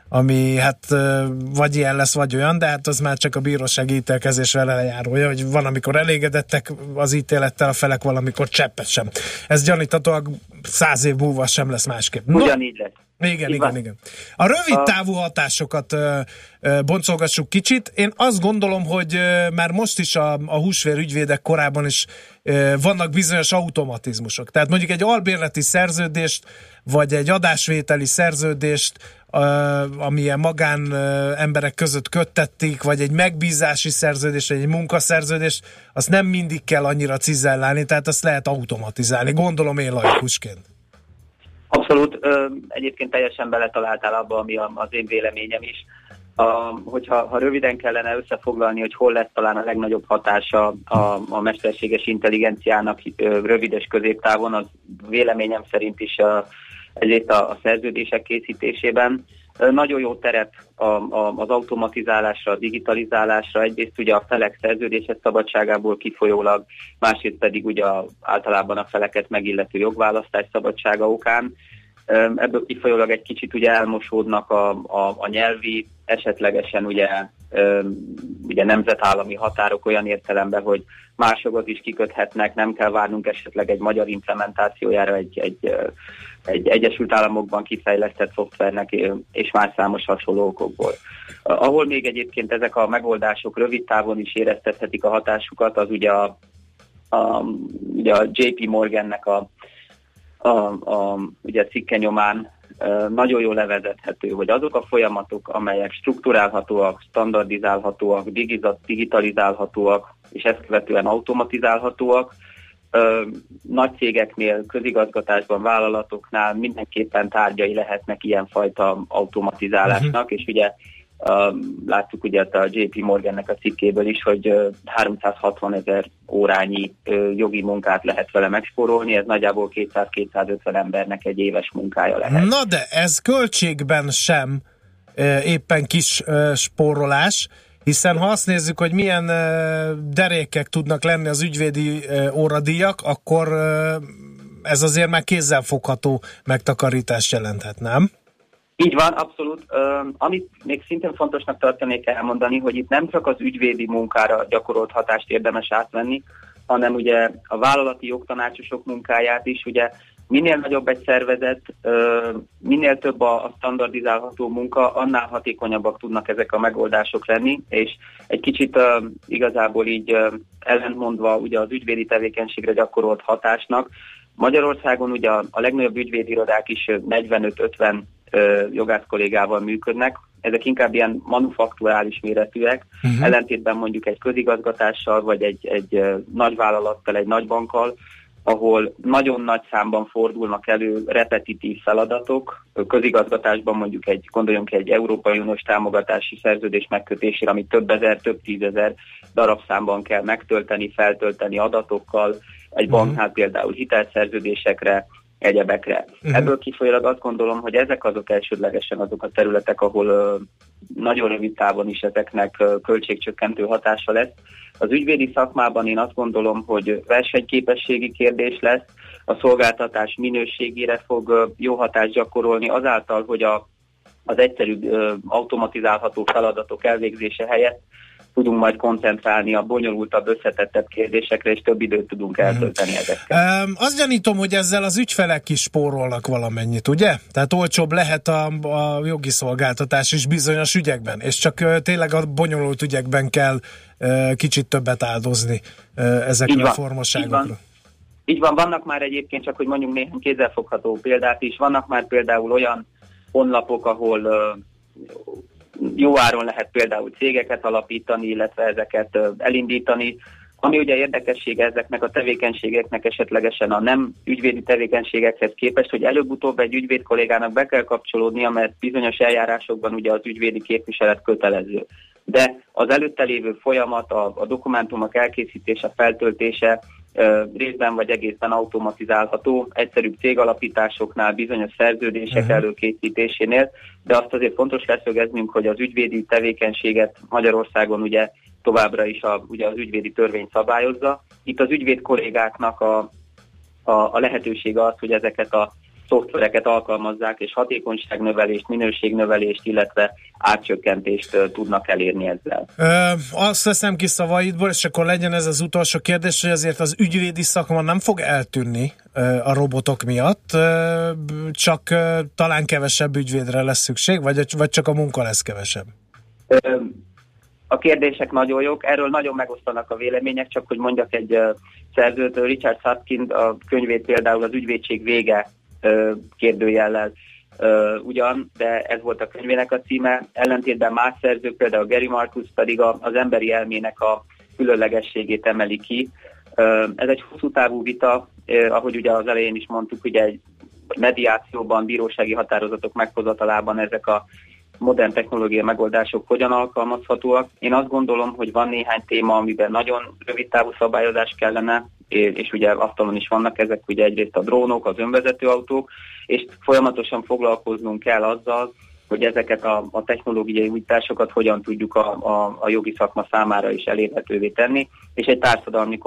ami hát vagy ilyen lesz, vagy olyan, de hát az már csak a bírósági ítélkezés vele lejárója, hogy van, amikor elégedettek az ítélettel a felek, valamikor cseppet sem. Ez gyaníthatóan száz év múlva sem lesz másképp. No, Ugyanígy lesz. igen, igen, igen. A rövid távú hatásokat ö, ö, boncolgassuk kicsit. Én azt gondolom, hogy ö, már most is a, a húsvér ügyvédek korában is ö, vannak bizonyos automatizmusok. Tehát mondjuk egy albérleti szerződést, vagy egy adásvételi szerződést, amilyen magán emberek között köttették, vagy egy megbízási szerződést, vagy egy munkaszerződést, azt nem mindig kell annyira cizellálni, tehát azt lehet automatizálni. Gondolom én laikusként. Abszolút, egyébként teljesen beletaláltál abba, ami az én véleményem is. A, hogyha ha röviden kellene összefoglalni, hogy hol lesz talán a legnagyobb hatása a, a mesterséges intelligenciának ö, rövid és középtávon, az véleményem szerint is a, ezért a, a szerződések készítésében. Nagyon jó terep a, a, az automatizálásra, a digitalizálásra, egyrészt ugye a felek szerződéses szabadságából kifolyólag, másrészt pedig ugye a, általában a feleket megillető jogválasztás szabadsága okán. Ebből kifolyólag egy kicsit ugye elmosódnak a, a, a nyelvi, esetlegesen ugye, ugye nemzetállami határok olyan értelemben, hogy más jogot is kiköthetnek, nem kell várnunk esetleg egy magyar implementációjára egy, egy, egy Egyesült Államokban kifejlesztett szoftvernek és más számos hasonló okokból. Ahol még egyébként ezek a megoldások rövid távon is éreztethetik a hatásukat, az ugye a, a, ugye a JP Morgannek a, a, a ugye cikke nyomán nagyon jól levezethető, hogy azok a folyamatok, amelyek strukturálhatóak, standardizálhatóak, digitalizálhatóak, és ezt követően automatizálhatóak, nagy cégeknél, közigazgatásban, vállalatoknál mindenképpen tárgyai lehetnek ilyenfajta automatizálásnak, és ugye láttuk ugye a JP Morgannek a cikkéből is, hogy uh, 360 ezer órányi jogi munkát lehet vele megspórolni, ez nagyjából 200-250 embernek egy éves munkája lehet. Na de ez költségben sem éppen kis spórolás, hiszen ha azt nézzük, hogy milyen derékek tudnak lenni az ügyvédi óradíjak, akkor ez azért már kézzelfogható megtakarítást jelenthet, nem? Így van, abszolút. Amit még szintén fontosnak tartanék elmondani, hogy itt nem csak az ügyvédi munkára gyakorolt hatást érdemes átvenni, hanem ugye a vállalati jogtanácsosok munkáját is, ugye minél nagyobb egy szervezet, minél több a, standardizálható munka, annál hatékonyabbak tudnak ezek a megoldások lenni, és egy kicsit igazából így ellentmondva ugye az ügyvédi tevékenységre gyakorolt hatásnak, Magyarországon ugye a, legnagyobb ügyvédirodák is ö, 45-50 ö, jogász kollégával működnek. Ezek inkább ilyen manufakturális méretűek, uh-huh. ellentétben mondjuk egy közigazgatással, vagy egy, egy nagy vállalattal, egy nagy bankkal, ahol nagyon nagy számban fordulnak elő repetitív feladatok. Közigazgatásban mondjuk egy, gondoljunk egy Európai Uniós támogatási szerződés megkötésére, amit több ezer, több tízezer darabszámban kell megtölteni, feltölteni adatokkal, egy banknál például hitelszerződésekre, egyebekre. Uh-huh. Ebből kifolyólag azt gondolom, hogy ezek azok elsődlegesen azok a területek, ahol nagyon rövid távon is ezeknek költségcsökkentő hatása lesz. Az ügyvédi szakmában én azt gondolom, hogy versenyképességi kérdés lesz, a szolgáltatás minőségére fog jó hatást gyakorolni azáltal, hogy a, az egyszerű automatizálható feladatok elvégzése helyett tudunk majd koncentrálni a bonyolultabb, összetettebb kérdésekre, és több időt tudunk eltölteni ezekkel. Um, azt gyanítom, hogy ezzel az ügyfelek is spórolnak valamennyit, ugye? Tehát olcsóbb lehet a, a jogi szolgáltatás is bizonyos ügyekben, és csak uh, tényleg a bonyolult ügyekben kell uh, kicsit többet áldozni uh, ezekre Így a van, formosságokra. így van. Így van, vannak már egyébként, csak hogy mondjuk néhány kézzelfogható példát is, vannak már például olyan honlapok, ahol jó áron lehet például cégeket alapítani, illetve ezeket elindítani, ami ugye érdekessége ezeknek a tevékenységeknek esetlegesen a nem ügyvédi tevékenységekhez képest, hogy előbb-utóbb egy ügyvéd kollégának be kell kapcsolódnia, mert bizonyos eljárásokban ugye az ügyvédi képviselet kötelező. De az előtte lévő folyamat, a, a dokumentumok elkészítése, feltöltése részben vagy egészen automatizálható, egyszerűbb cégalapításoknál, bizonyos szerződések Mhm. előkészítésénél, de azt azért fontos leszögeznünk, hogy az ügyvédi tevékenységet Magyarországon ugye továbbra is a, ugye az ügyvédi törvény szabályozza. Itt az ügyvéd kollégáknak a, a, a lehetősége az, hogy ezeket a szoftvereket alkalmazzák, és hatékonyságnövelést, minőségnövelést, illetve átcsökkentést tudnak elérni ezzel. Ö, azt veszem ki szavaidból, és akkor legyen ez az utolsó kérdés, hogy azért az ügyvédi szakma nem fog eltűnni ö, a robotok miatt, ö, csak ö, talán kevesebb ügyvédre lesz szükség, vagy, vagy csak a munka lesz kevesebb. Ö, A kérdések nagyon jók, erről nagyon megosztanak a vélemények, csak hogy mondjak egy szerzőt, Richard Sutkin a könyvét például az ügyvédség vége kérdőjellel ugyan, de ez volt a könyvének a címe, ellentétben más szerzők, például Gary Marcus pedig a, az emberi elmének a különlegességét emeli ki. Ez egy hosszú távú vita, ö, ahogy ugye az elején is mondtuk, ugye egy mediációban, bírósági határozatok meghozatalában ezek a modern technológiai megoldások hogyan alkalmazhatóak. Én azt gondolom, hogy van néhány téma, amiben nagyon rövid távú szabályozás kellene, és, ugye asztalon is vannak ezek, ugye egyrészt a drónok, az önvezető autók, és folyamatosan foglalkoznunk kell azzal, hogy ezeket a, a technológiai újításokat hogyan tudjuk a, a, a jogi szakma számára is elérhetővé tenni, és egy társadalmi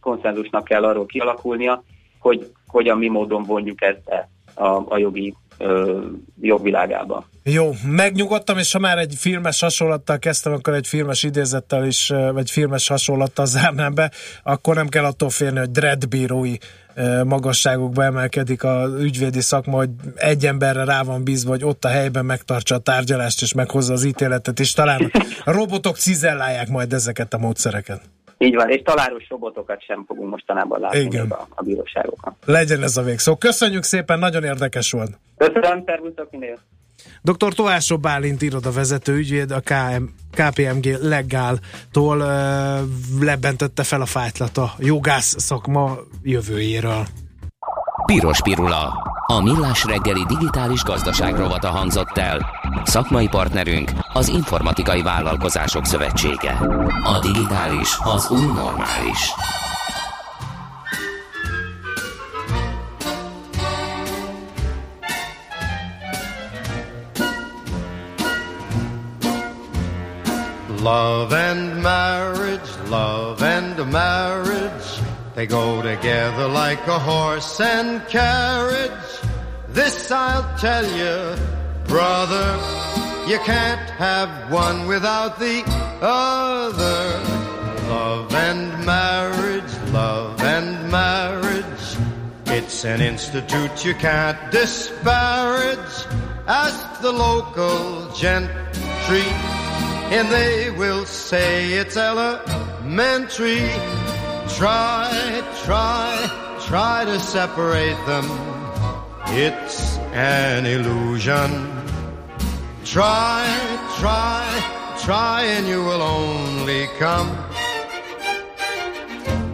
konszenzusnak kell arról kialakulnia, hogy hogyan, mi módon vonjuk ezt be a, a jogi ö, jogvilágába. Jó, megnyugodtam, és ha már egy filmes hasonlattal kezdtem, akkor egy filmes idézettel is, vagy filmes hasonlattal zárnám be, akkor nem kell attól félni, hogy dreadbírói magasságokba emelkedik a ügyvédi szakma, hogy egy emberre rá van bízva, hogy ott a helyben megtartsa a tárgyalást, és meghozza az ítéletet, és talán a robotok cizellálják majd ezeket a módszereket. Így van, és taláros robotokat sem fogunk mostanában látni Igen. a, a bíróságokon. Legyen ez a végszó. Köszönjük szépen, nagyon érdekes volt. Köszönöm, szervusztok, minél. Dr. Továsó Bálint irodavezető ügyvéd a KM, KPMG Legáltól lebentette fel a fájtlat a jogász szakma jövőjéről. Piros pirula. A Millás reggeli digitális gazdaság rovata hangzott el. Szakmai partnerünk az Informatikai Vállalkozások Szövetsége. A digitális az új normális. Love and marriage, love and marriage, they go together like a horse and carriage. This I'll tell you, brother, you can't have one without the other. Love and marriage, love and marriage, it's an institute you can't disparage. Ask the local gentry and they will say it's elementary. Try, try, try to separate them. It's an illusion. Try, try, try, and you will only come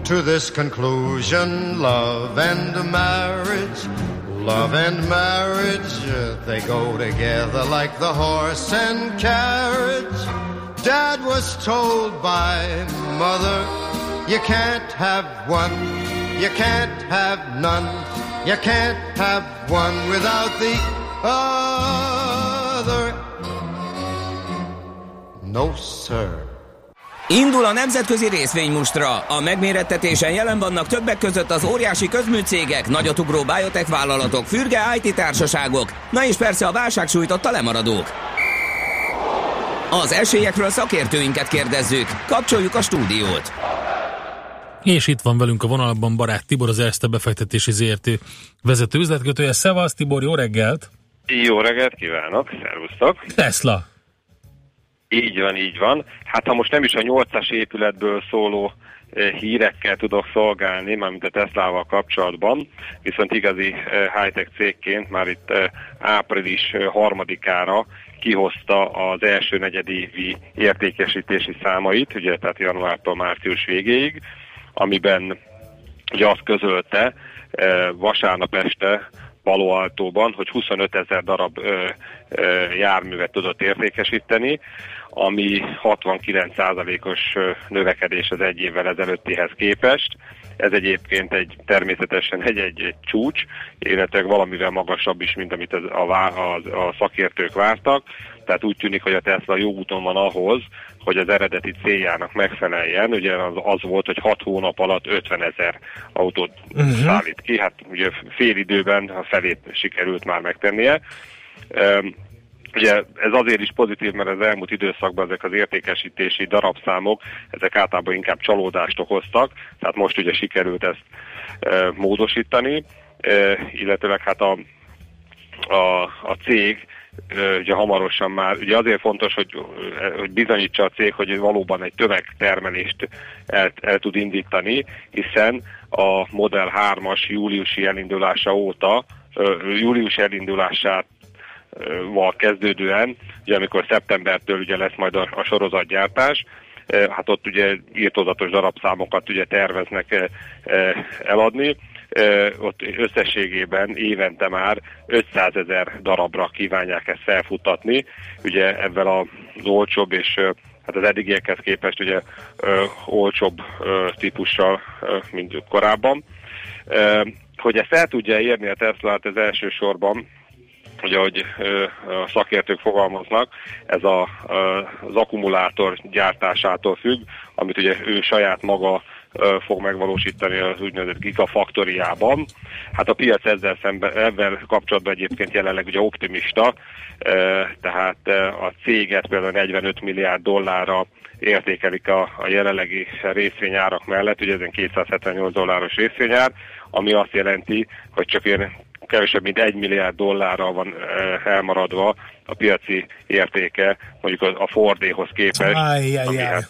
to this conclusion. Love and marriage, love and marriage, they go together like the horse and carriage. Dad was told by mother, you can't have one, you can't have none, you can't have one without the other. No, sir. Indul a nemzetközi részvénymustra. A megmérettetésen jelen vannak többek között az óriási közműcégek, nagyotugró biotech vállalatok, fürge IT társaságok, na és persze a válság sújtotta lemaradók. Az esélyekről szakértőinket kérdezzük. Kapcsoljuk a stúdiót. És itt van velünk a vonalban barát Tibor, az Erste befektetési ZRT vezető üzletkötője. Szevasz Tibor, jó reggelt! Jó reggelt kívánok, szervusztok! Tesla. Így van, így van. Hát ha most nem is a nyolcas épületből szóló eh, hírekkel tudok szolgálni, mármint a Teslával kapcsolatban, viszont igazi eh, high-tech cégként már itt eh, április harmadikára kihozta az első negyedévi értékesítési számait, ugye tehát januártól március végéig, amiben ugye azt közölte eh, vasárnap este Palo Altóban, hogy 25 ezer darab ö, ö, járművet tudott értékesíteni, ami 69%-os ö, növekedés az egy évvel ezelőttihez képest. Ez egyébként egy természetesen egy, egy, egy csúcs, illetve valamivel magasabb is, mint amit az, a, a, a szakértők vártak. Tehát úgy tűnik, hogy a Tesla jó úton van ahhoz, hogy az eredeti céljának megfeleljen. Ugye az, az volt, hogy 6 hónap alatt 50 ezer autót uh-huh. szállít ki. Hát ugye fél időben a felét sikerült már megtennie. Um, Ugye ez azért is pozitív, mert az elmúlt időszakban ezek az értékesítési darabszámok, ezek általában inkább csalódást okoztak, tehát most ugye sikerült ezt e, módosítani, e, illetőleg hát a, a, a cég ugye hamarosan már, ugye azért fontos, hogy, hogy bizonyítsa a cég, hogy valóban egy tömegtermelést el, el tud indítani, hiszen a Model 3-as júliusi elindulása óta, július elindulását val kezdődően, ugye amikor szeptembertől ugye lesz majd a, a sorozatgyártás, hát ott ugye írtozatos darabszámokat ugye terveznek eladni, ott összességében évente már 500 ezer darabra kívánják ezt felfutatni, ugye ebben az olcsóbb és hát az eddigiekhez képest ugye ö, olcsóbb típussal, mint korábban. Hogy ezt el tudja érni a Tesla, hát ez elsősorban ugye, ahogy a szakértők fogalmaznak, ez a, ö, az akkumulátor gyártásától függ, amit ugye ő saját maga fog megvalósítani az úgynevezett gigafaktoriában. Hát a piac ezzel, szemben, ezzel kapcsolatban egyébként jelenleg ugye optimista, tehát a céget például 45 milliárd dollárra értékelik a, a jelenlegi részvényárak mellett, ugye ezen 278 dolláros részvényár, ami azt jelenti, hogy csak ilyen kevesebb mint egy milliárd dollárral van elmaradva a piaci értéke, mondjuk a Fordéhoz képest. Ajjajjaj. hát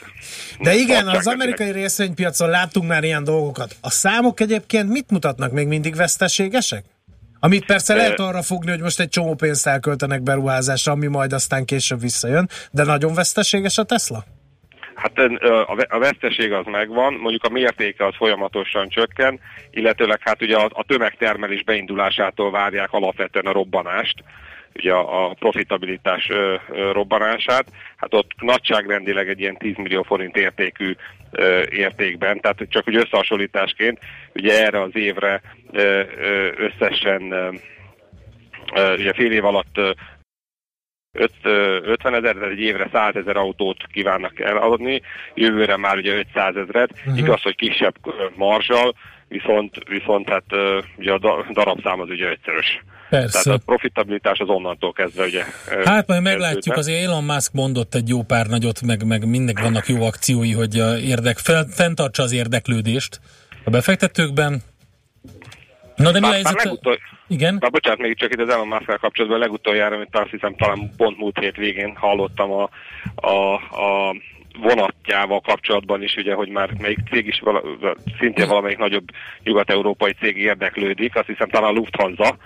De igen, az amerikai részvénypiacon láttunk már ilyen dolgokat. A számok egyébként mit mutatnak? Még mindig veszteségesek? Amit persze lehet arra fogni, hogy most egy csomó pénzt elköltenek beruházásra, ami majd aztán később visszajön, de nagyon veszteséges a Tesla? Hát a ve- a veszteség az megvan, mondjuk a mértéke az folyamatosan csökken, illetőleg hát ugye a, a tömegtermelés beindulásától várják alapvetően a robbanást, ugye a, profitabilitás ö, ö, robbanását, hát ott nagyságrendileg egy ilyen 10 millió forint értékű ö, értékben, tehát csak úgy összehasonlításként, ugye erre az évre ö, ö, összesen ö, ugye fél év alatt ö, öt- ö, 50 ezer, egy évre 100 ezer autót kívánnak eladni, jövőre már ugye 500 ezeret, Mhm. uh-huh. igaz, hogy kisebb marzsal, viszont, viszont hát ugye a da- darabszám az ugye ötszörös. Persze. Tehát a profitabilitás az onnantól kezdve ugye Hát majd meglátjuk, azért Elon Musk mondott egy jó pár nagyot, meg, meg mindig vannak jó akciói, hogy a érdek, fel, fenntartsa az érdeklődést a befektetőkben. Na de mi a helyzet? Igen? Bár bocsánat, még csak itt az Elon musk kapcsolatban legutoljára, amit azt hiszem talán pont múlt hét végén hallottam a, a, a vonatjával kapcsolatban is, ugye, hogy már melyik cég is, vala, szintén valamelyik nagyobb nyugat-európai cég érdeklődik, azt hiszem talán a Lufthansa,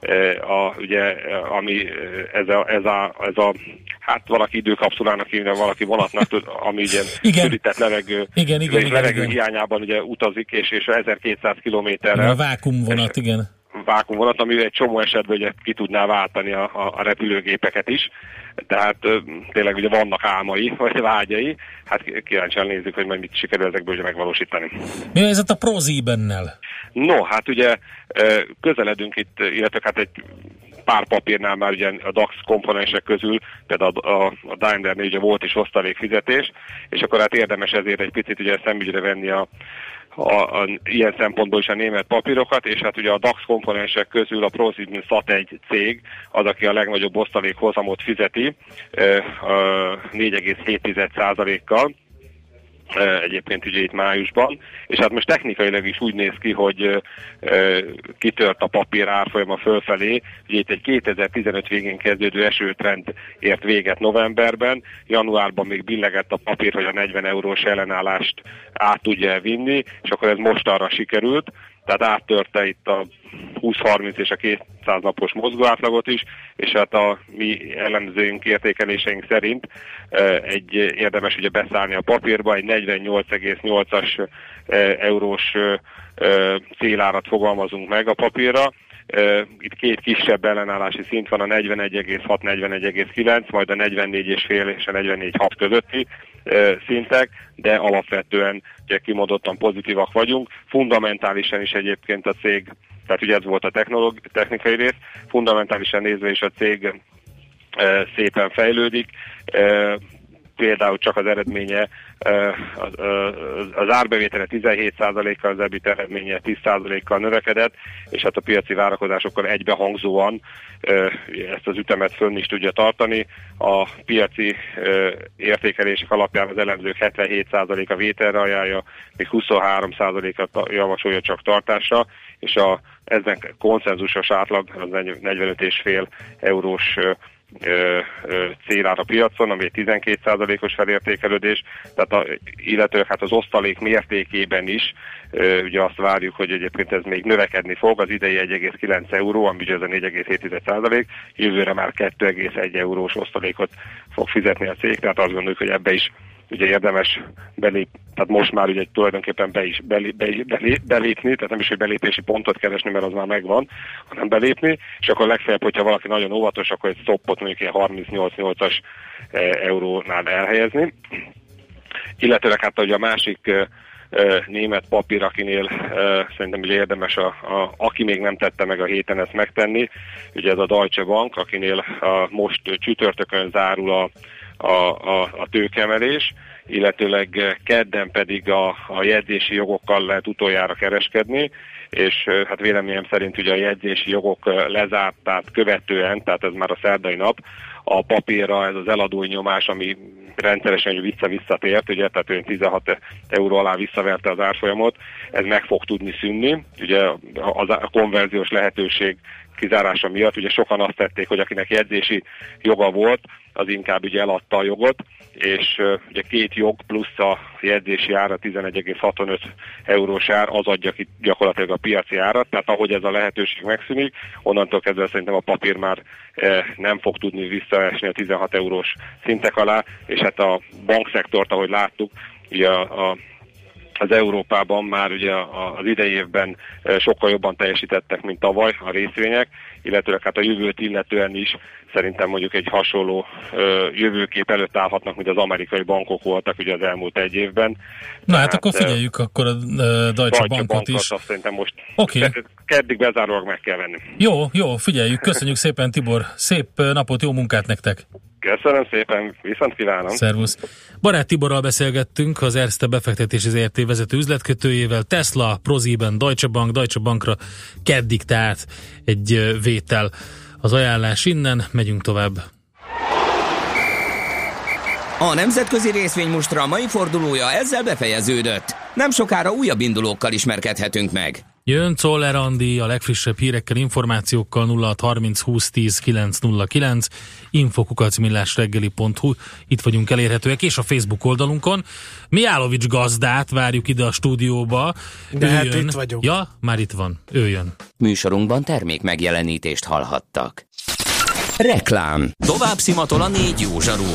eh, a, ugye, ami ez a, ez a, ez a hát valaki időkapszulának hívja, valaki vonatnak, ami ugye Igen. sűrített levegő, Igen, igen, igen, levegő igen. hiányában ugye utazik, és, és 1200 kilométerrel A vákumvonat, igen. Vákumvonat, ami egy csomó esetben ugye ki tudná váltani a, a, a repülőgépeket is. Tehát tényleg ugye vannak álmai, vagy vágyai. Hát kíváncsian nézzük, hogy majd mit sikerül ezekből ugye megvalósítani. Mi a helyzet a ProZiebennel? No, hát ugye közeledünk itt, illetve hát egy pár papírnál már ugye a DAX komponensek közül, például a, a, a Daimlernél ugye volt is osztalékfizetés, és akkor hát érdemes ezért egy picit ugye szemügyre venni a, a, a, ilyen szempontból is a német papírokat, és hát ugye a DAX komponensek közül a ProSieben Sat1 cég az, aki a legnagyobb osztalékhozamot fizeti, ö, ö, 4,7%-kal, ö, egyébként ugye itt májusban, és hát most technikailag is úgy néz ki, hogy kitört a papír árfolyama fölfelé, ugye itt egy 2015 végén kezdődő esőtrend ért véget novemberben, januárban még billegett a papír, hogy a 40 eurós ellenállást át tudja vinni, és akkor ez most arra sikerült, tehát áttörte itt a 20-30 és a 200 napos mozgóátlagot is, és hát a mi elemzőink, értékeléseink szerint eh, egy érdemes ugye beszállni a papírba, egy 48,8-as eh, eurós eh, célárat fogalmazunk meg a papírra, Itt két kisebb ellenállási szint van, a 41,6-41,9, majd a 44,5 és a 44,6 közötti szintek, de alapvetően ugye kimondottan pozitívak vagyunk. Fundamentálisan is egyébként a cég, tehát ugye ez volt a technológ, technikai rész, fundamentálisan nézve is a cég szépen fejlődik. Például csak az eredménye, az, árbevétele 17%-kal, az EBIT eredménye 10%-kal növekedett, és hát a piaci várakozásokkal egybehangzóan eh, ezt az ütemet fönn is tudja tartani. A piaci értékelések alapján az elemzők 77%-a vételre ajánlja, még 23%-a ta- javasolja csak tartásra, és a, ezen konszenzusos átlag az 45,5 eurós célár a piacon, ami egy 12%-os felértékelődés, tehát a, illetőleg hát az osztalék mértékében is ugye azt várjuk, hogy egyébként ez még növekedni fog, az idei 1,9 euró, ami ugye ez a 4,7%, jövőre már 2,1 eurós osztalékot fog fizetni a cég, tehát azt gondoljuk, hogy ebbe is ugye érdemes belép, tehát most már ugye tulajdonképpen be is belép, be, belé, belépni, tehát nem is, hogy belépési pontot keresni, mert az már megvan, hanem belépni, és akkor legfeljebb, hogyha valaki nagyon óvatos, akkor egy stoppot mondjuk ilyen 38-8-as eh, eurónál elhelyezni. Illetőleg hát ugye a másik eh, eh, német papír, akinél szerintem ugye érdemes, a, a, aki még nem tette meg a héten ezt megtenni, ugye ez a Deutsche Bank, akinél a, most csütörtökön zárul a, a, a, a tőkemelés, illetőleg kedden pedig a, a jegyzési jogokkal lehet utoljára kereskedni, és hát véleményem szerint ugye a jegyzési jogok lezártát követően, tehát ez már a szerdai nap, a papírra ez az eladói nyomás, ami rendszeresen vissza-visszatért, ugye, tehát olyan 16 euró alá visszaverte az árfolyamot, ez meg fog tudni szűnni, ugye a konverziós lehetőség kizárása miatt. Ugye sokan azt tették, hogy akinek jegyzési joga volt, az inkább ugye eladta a jogot, és ugye két jog plusz a jegyzési ára 11,65 eurós ár, az adja ki gyakorlatilag a piaci árat, tehát ahogy ez a lehetőség megszűnik, onnantól kezdve szerintem a papír már nem fog tudni visszaesni a 16 eurós szintek alá, és hát a bankszektort, ahogy láttuk, ugye a, a az Európában már ugye az idei évben eh, sokkal jobban teljesítettek, mint tavaly a részvények, illetőleg hát a jövőt illetően is szerintem mondjuk egy hasonló ö, jövőkép előtt állhatnak, mint az amerikai bankok voltak ugye az elmúlt egy évben. Na hát Tehát, akkor eh, figyeljük akkor a ö, Deutsche Bankot is. Azt szerintem most ke- keddig bezárólag meg kell venni. Jó, jó, figyeljük. Köszönjük szépen, Tibor. Szép napot, jó munkát nektek. Köszönöm szépen, viszont kívánom. Szervusz. Barát Tiborral beszélgettünk, az Erste befektetési ZRT vezető üzletkötőjével. Tesla, Proziben, Deutsche Bank, Deutsche Bankra keddig tehát egy ö, vétel az ajánlás innen. Megyünk tovább. A nemzetközi részvénymustra a mai fordulója ezzel befejeződött. Nem sokára újabb indulókkal ismerkedhetünk meg. Jön Czoller Andi a legfrissebb hírekkel, információkkal 0630 20 10 909, infokukacmillásreggeli.hu, itt vagyunk elérhetőek, és a Facebook oldalunkon. Miálovics gazdát várjuk ide a stúdióba. De Ő hát jön. itt vagyok. Ja, már itt van. Ő jön. Műsorunkban termék megjelenítést hallhattak. Reklám. Tovább szimatol a négy jó zsaru,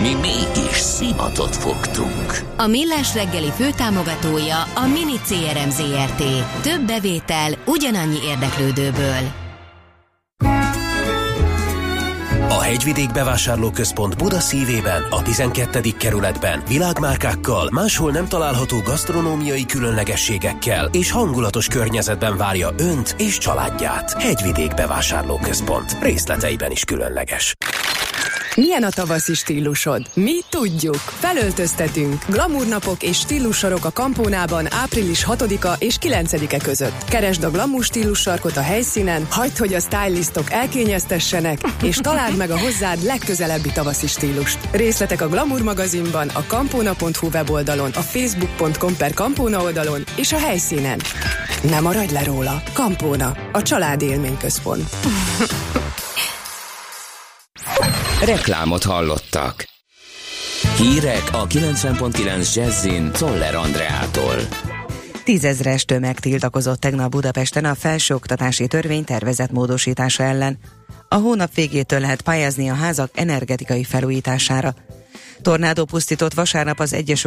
Mi mégis szimatot fogtunk. A Millás reggeli főtámogatója a Mini CRM Zrt. Több bevétel ugyanannyi érdeklődőből. A Hegyvidék Bevásárlóközpont Buda szívében, a 12. kerületben világmárkákkal, máshol nem található gasztronómiai különlegességekkel és hangulatos környezetben várja Önt és családját. Hegyvidék Bevásárlóközpont. Részleteiben is különleges. Milyen a tavaszi stílusod? Mi tudjuk. Felöltöztetünk. Glamour napok és stílussorok a Kampónában április 6-a és 9-e között. Keresd a Glamour stílus sarkot a helyszínen, hagyd, hogy a stylistok elkényeztessenek, és találd meg a hozzád legközelebbi tavaszi stílust. Részletek a Glamour magazinban, a kampóna.hu weboldalon, a facebook.com per Kampóna oldalon és a helyszínen. Ne maradj le róla. Kampóna, a család élményközpont. Reklámot hallottak. Hírek a 90.9 Jazzin Toller Andreától. Tízezres tömeg tiltakozott tegnap Budapesten a felsőoktatási törvény tervezett módosítása ellen. A hónap végétől lehet pályázni a házak energetikai felújítására. Tornádó pusztított vasárnap az Egyesült